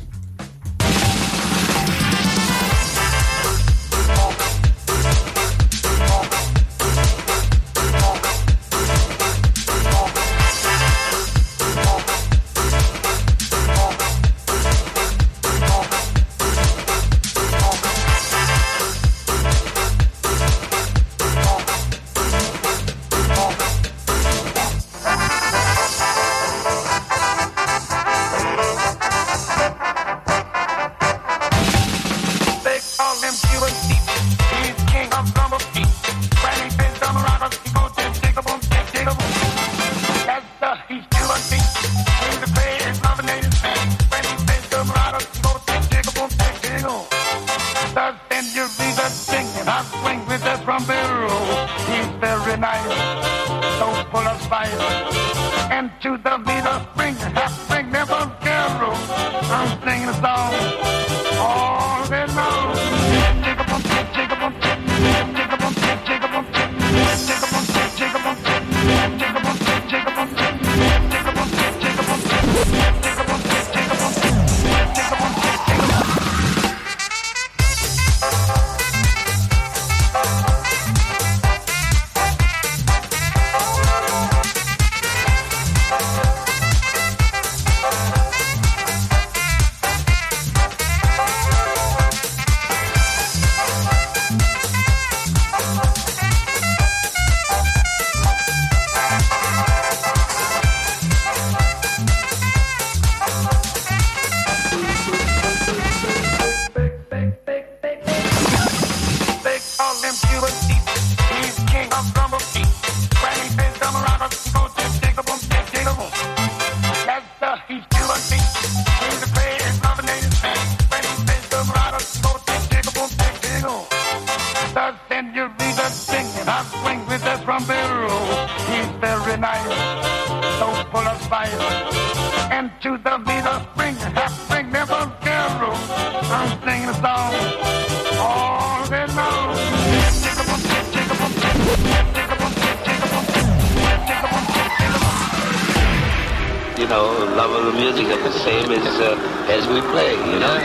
Know, love of the music is the same as uh, as we play. You know.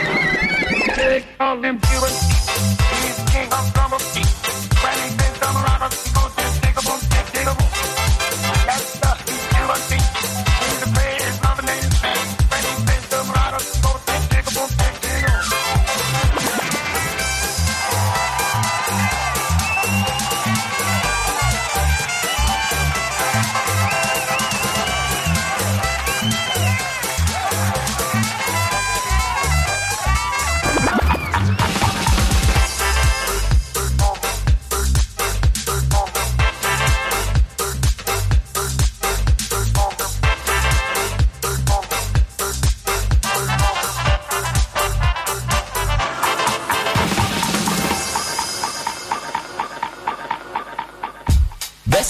He's king of.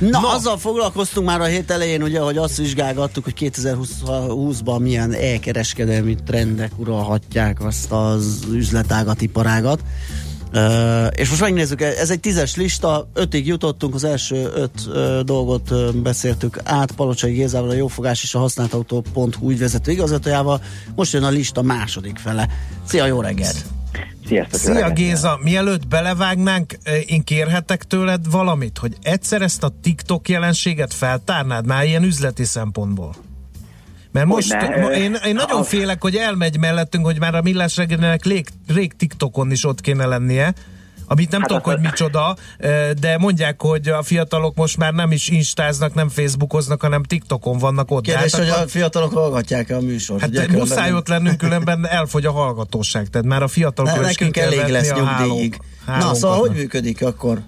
Na, Na, azzal foglalkoztunk már a hét elején, ugye, hogy azt vizsgálgattuk, hogy 2020-ban milyen elkereskedelmi trendek uralhatják azt az üzletágat, iparágat. Uh, és most megnézzük, ez egy tízes lista, ötig jutottunk, az első öt uh, dolgot uh, beszéltük át, Palocsai Gézával, a Jófogás és a használtautó.hu ügyvezető igazgatójával, most jön a lista második fele. Szia, jó reggelt! Sziasztok! Szia öreget. Géza, mielőtt belevágnánk, én kérhetek tőled valamit, hogy egyszer ezt a TikTok jelenséget feltárnád már ilyen üzleti szempontból. Mert most én, én nagyon félek, hogy elmegy mellettünk, hogy már a millás reggelinek rég, rég TikTokon is ott kéne lennie, amit nem Hát tudok, azt- hogy micsoda, de mondják, hogy a fiatalok most már nem is instáznak, nem facebookoznak, hanem TikTokon vannak ott. De Kérdés, hát hogy akkor- a fiatalok hallgatják a műsort. Hát különben muszáj nem- ott lennünk, különben elfogy a hallgatóság. Tehát már a fiatalokról Ne, nekünk kell elég lesz a nyugdíjig. Na, szóval hogy működik akkor?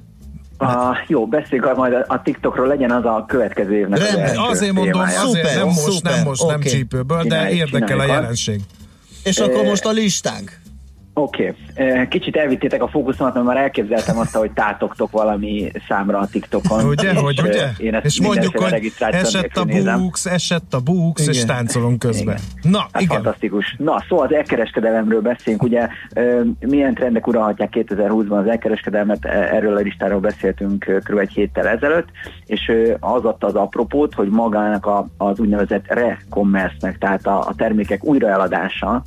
A, jó, beszéljünk majd a, a TikTokról, legyen az a következő évnek az Rendben, első Azért mondom, témája. azért Szuper, nem most, szuper, nem most, nem oké. csípőből, de érdekel a csináljuk. jelenség. És akkor most a listánk. Oké, okay. kicsit elvittétek a fókuszomat, mert már elképzeltem azt, hogy tátogtok valami számra a TikTokon. Ugye, és, hogy eh, ugye? Én ezt És mondjuk, hogy esett a búks, esett a búks, és Igen. táncolunk közben. Na, Hát igen. fantasztikus. Na, szóval az elkereskedelemről beszélünk. Ugye ö, milyen trendek uralhatják 2020-ban az elkereskedelmet, erről a listáról beszéltünk kb. egy héttel ezelőtt, és az adta az apropót, hogy magának a, az úgynevezett re-commerce-nek, tehát a, a termékek újraeladása,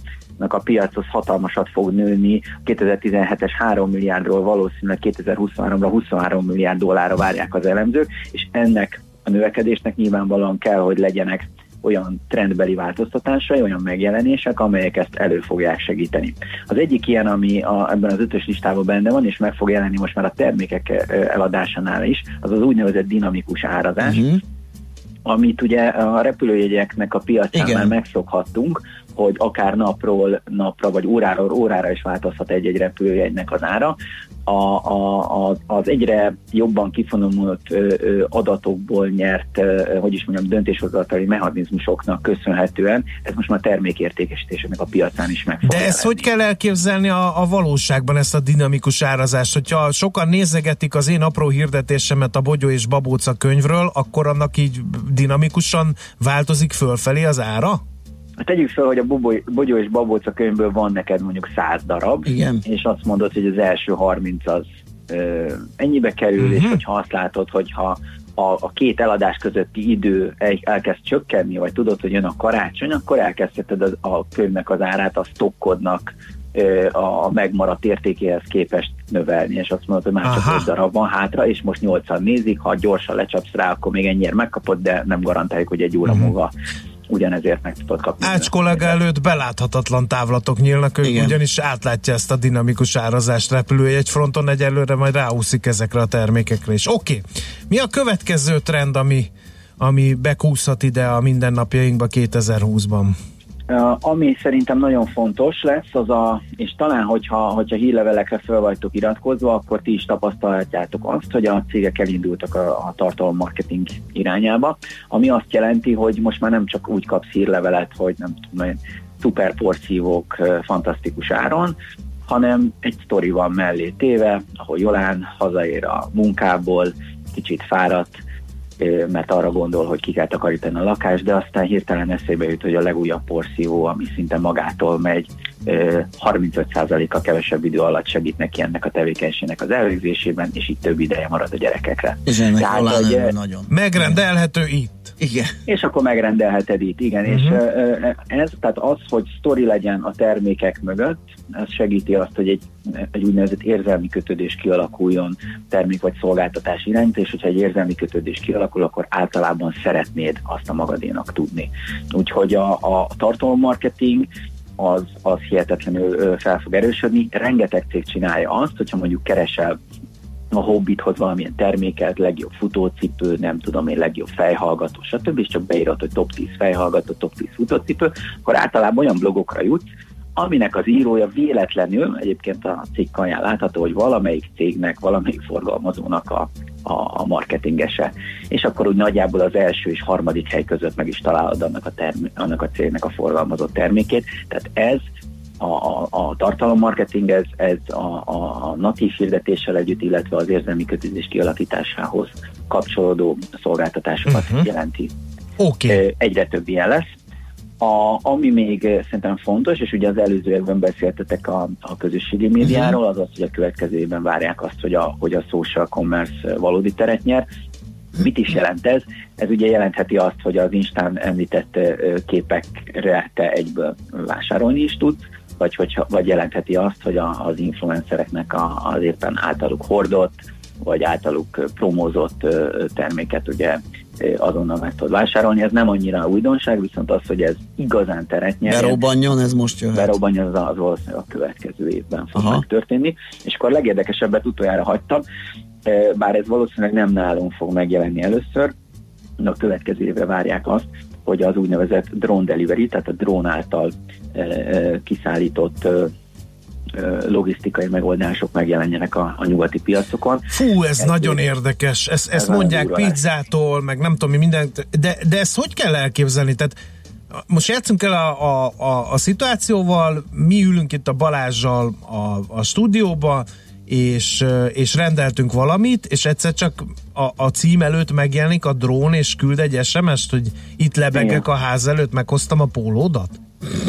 a piac az hatalmasat fog nőni. 2017-es 3 milliárdról valószínűleg 2023-ra 23 milliárd dollárra várják az elemzők, és ennek a növekedésnek nyilvánvalóan kell, hogy legyenek olyan trendbeli változtatásai, olyan megjelenések, amelyek ezt elő fogják segíteni. Az egyik ilyen, ami a, ebben az ötös listában benne van, és meg fog jelenni most már a termékek ö, eladásánál is, az az úgynevezett dinamikus árazás, Mhm. amit ugye a repülőjegyeknek a piacán Igen. már megszokhattunk, hogy akár napról napra, vagy óráról órára is változhat egy-egy repülőjegynek az ára. A, a, a, az egyre jobban kifonomult adatokból nyert, ö, hogy is mondjam, döntéshozatali mechanizmusoknak köszönhetően ez most már termékértékesítésének a piacán is meg De ezt hogy kell elképzelni a, a valóságban, ezt a dinamikus árazást? Hogyha sokan nézegetik az én apró hirdetésemet a Bogyó és Babóca könyvről, akkor annak így dinamikusan változik fölfelé az ára? Hát Tegyük fel, hogy a Boboly, Bogyó és Babóca könyvből van neked mondjuk 100 darab, Igen. és azt mondod, hogy az első 30 az ö, ennyibe kerül, Mhm. és hogyha azt látod, hogyha a, a két eladás közötti idő el, elkezd csökkenni, vagy tudod, hogy jön a karácsony, akkor elkezdheted az, a könyvnek az árát a stokkodnak a megmaradt értékéhez képest növelni, és azt mondod, hogy már csak. 5 darab van hátra, és most 8-an nézik, ha gyorsan lecsapsz rá, akkor még ennyire megkapod, de nem garantáljuk, hogy egy óra Mhm. múlva ugyanezért meg tudod kapni. Ács kollega előtt beláthatatlan távlatok nyílnak, ő Igen. ugyanis átlátja ezt a dinamikus árazást repülőjegy fronton, egyelőre majd ráúszik ezekre a termékekre is. Oké, mi a következő trend, ami, ami bekúszhat ide a mindennapjainkba 2020-ban? Ami szerintem nagyon fontos lesz, az a, és talán, hogyha, hogyha hírlevelekre fel vagytok iratkozva, akkor ti is tapasztalhatjátok azt, hogy a cégek elindultak a, a tartalommarketing irányába, ami azt jelenti, hogy most már nem csak úgy kapsz hírlevelet, hogy nem tudom, olyan szuper porszívók uh, fantasztikus áron, hanem egy sztori van mellé téve, ahol Jolán hazaér a munkából, kicsit fáradt, mert arra gondol, hogy ki kell takarítani a lakást, de aztán hirtelen eszébe jut, hogy a legújabb porszívó, ami szinte magától megy, ö, 35%-a kevesebb idő alatt segít neki ennek a tevékenységnek az elvégzésében, és így több ideje marad a gyerekekre. És ennek Tehát, ö, nagyon. Megrendelhető itt. Igen. és akkor megrendelheted itt, igen. Uh-huh. És ez, tehát az, hogy sztori legyen a termékek mögött, ez segíti azt, hogy egy, egy úgynevezett érzelmi kötődés kialakuljon termék vagy szolgáltatás irányt, és hogyha egy érzelmi kötődés kialakul, akkor általában szeretnéd azt a magadénak tudni. Úgyhogy a, a tartalommarketing az, az hihetetlenül fel fog erősödni. Rengeteg cég csinálja azt, hogyha mondjuk keresel a hobbithoz valamilyen terméket, legjobb futócipő, nem tudom én, legjobb fejhallgató, stb. és csak beírod, hogy top 10 fejhallgató, top 10 futócipő, akkor általában olyan blogokra jutsz, aminek az írója véletlenül, egyébként a cikk alján látható, hogy valamelyik cégnek, valamelyik forgalmazónak a, a, a marketingese. És akkor úgy nagyjából az első és harmadik hely között meg is találod annak a, term- annak a cégnek a forgalmazott termékét. Tehát ez a, a, a tartalommarketing, ez, ez a, a, a natív hirdetéssel együtt, illetve az érzelmi kötődés kialakításához kapcsolódó szolgáltatásokat uh-huh. jelenti. Okay. Egyre több ilyen lesz. A, ami még eh, szerintem fontos, és ugye az előzőekben beszéltetek a, a közösségi médiáról, az az, hogy a következő évben várják azt, hogy a, hogy a social commerce eh, valódi teret nyer. Mit is jelent ez? Ez ugye jelentheti azt, hogy az Instán említett ö, képekre te egyből vásárolni is tudsz, vagy, hogyha, vagy jelentheti azt, hogy a, az influencereknek a, az éppen általuk hordott, vagy általuk promózott terméket ugye azonnal meg tudod vásárolni. Ez nem annyira újdonság, viszont az, hogy ez igazán teret nyer. Berobbanjon, ez most jöhet. Berobbanjon, az, az valószínűleg a következő évben fog Aha. megtörténni. És akkor a legérdekesebbet utoljára hagytam, eh, bár ez valószínűleg nem nálunk fog megjelenni először, de a következő évre várják azt, hogy az úgynevezett drone delivery, tehát a drón által eh, eh, kiszállított logisztikai megoldások megjelenjenek a, a nyugati piacokon. Fú, ez, ez nagyon érdekes. Ezt, ezt nagyon mondják pizzától, meg nem tudom mi mindent, de, de ezt hogy kell elképzelni? Tehát most játszunk el a, a, a, a szituációval, mi ülünk itt a Balázsjal a, a stúdióba, és, és rendeltünk valamit, és egyszer csak a, a cím előtt megjelenik a drón, és küld egy SMS-t, hogy itt lebegek Igen. a ház előtt, meghoztam a pólódat?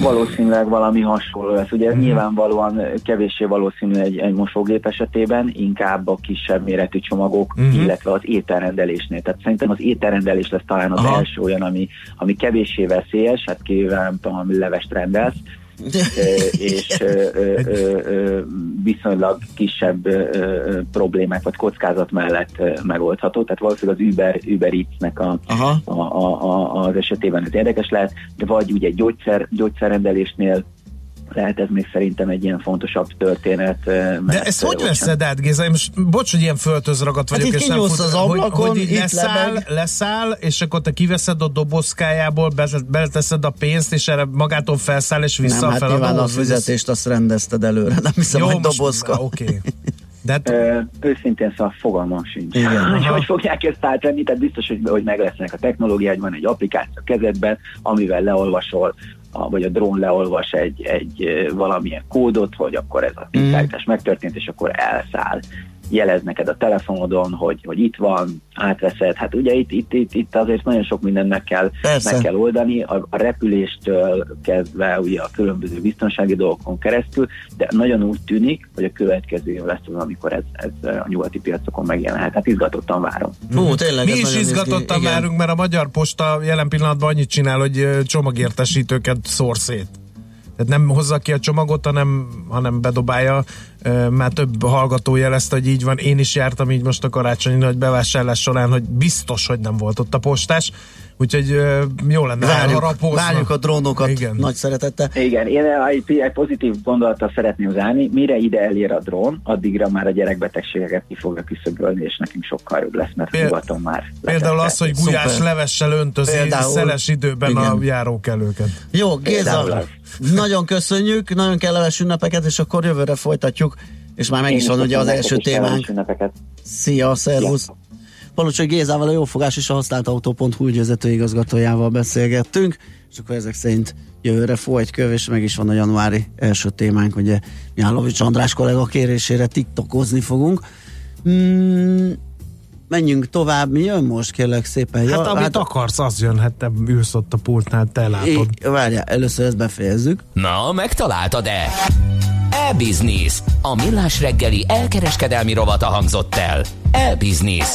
Valószínűleg valami hasonló lesz. Ugye ez nyilvánvalóan kevéssé valószínű egy, egy mosógép esetében, inkább a kisebb méretű csomagok, Mhm. uh-huh. illetve az ételrendelésnél. Tehát szerintem az ételrendelés lesz talán az Aha. első olyan, ami, ami kevéssé veszélyes, hát kivéve nem tudom, levest rendelsz, és viszonylag kisebb problémák vagy kockázat mellett megoldható. Tehát valószínűleg az Uber, Uber Eats-nek a, a, a, a, az esetében ez érdekes lehet, de vagy ugye gyógyszer, gyógyszerrendelésnél lehet ez még szerintem egy ilyen fontosabb történet. De mert, ezt hogy ö, veszed át, Géza? Én Most, bocs, hogy ilyen föltözragadt Hát vagyok, itt és nem kinyúlsz az ablakon, hogy, hogy leszáll, lebeg. leszáll, és akkor te kiveszed a dobozkájából, be- beleteszed a pénzt, és erre magától felszáll, és vissza Nem, a hát feladóhoz. nyilván a hogy ez- fizetést azt rendezted előre, nem hiszem, Jó, hogy dobozka. Oké. De hát, Ö, őszintén szóval fogalmam sincs. Igen. hogy hogy fogják ezt átvenni, tehát biztos, hogy, hogy meg lesznek a technológiák, van egy applikáció a kezedben, amivel leolvasol, a, vagy a drón leolvas egy, egy valamilyen kódot, hogy akkor ez a tisztítás megtörtént, és akkor elszáll. Jelez neked a telefonodon, hogy, hogy itt van, átveszed. Hát ugye itt, itt, itt, itt azért nagyon sok mindent meg kell, Persze. meg kell oldani, a, a repüléstől kezdve ugye a különböző biztonsági dolgokon keresztül, de nagyon úgy tűnik, hogy a következő év lesz az, amikor ez, ez a nyugati piacokon megjelenhet. Hát izgatottan várom. Hú, tényleg, mi is izgatottan várunk, mert a Magyar Posta jelen pillanatban annyit csinál, hogy csomagértesítőket szór szét. Tehát nem hozza ki a csomagot, hanem, hanem bedobálja. Már több hallgató jelezte, hogy így van. Én is jártam így most a karácsonyi nagy bevásárlás során, hogy biztos, hogy nem volt ott a postás. Úgyhogy jó lenne Várjuk, elharapózna. várjuk a drónokat Igen. nagy szeretettel. Igen, én egy, egy pozitív gondolattal szeretném zárni, mire ide elér a drón, addigra már a gyerekbetegségeket ki fogja küszöbölni, és nekünk sokkal jobb lesz, mert Péld- nyugaton már. Például az, hogy gulyás Szuper. levessel öntözi Például. szeles időben a Igen. járókelőket. Jó, Géza, nagyon köszönjük, nagyon kellemes ünnepeket, és akkor jövőre folytatjuk, és már meg Én is van ugye az első témánk. Szia, szervusz! Palocsai Gézával, a Jófogás és a használtautó.hu ügyvezető igazgatójával beszélgettünk, és akkor ezek szerint jövőre folyt köv, és meg is van a januári első témánk, ugye Jálovics András kollega kérésére tiktokozni fogunk. Mm, menjünk tovább, mi jön most kérlek szépen? Hát amit akarsz, az jön, hát te ülsz ott a pultnál, te látod. I- Várjál, először ezt befejezzük. Na, megtaláltad-e? E-Business. A millás reggeli elkereskedelmi rovata hangzott el. E-Business.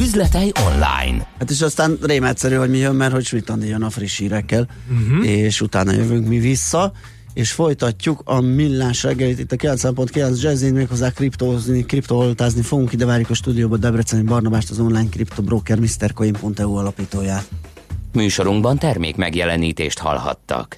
Üzletei online. Hát és aztán rém egyszerű, hogy mi jön, mert hogy Schmidt Andi jön a friss hírekkel, uh-huh. és utána jövünk mi vissza, és folytatjuk a millás reggelit itt a 9.9 Jazzin, méghozzá kriptózni, kriptovoltázni fogunk, ide várjuk a stúdióba Debreceni Barnabást, az online kriptobroker MrCoin.eu alapítóját. Műsorunkban termék megjelenítést hallhattak.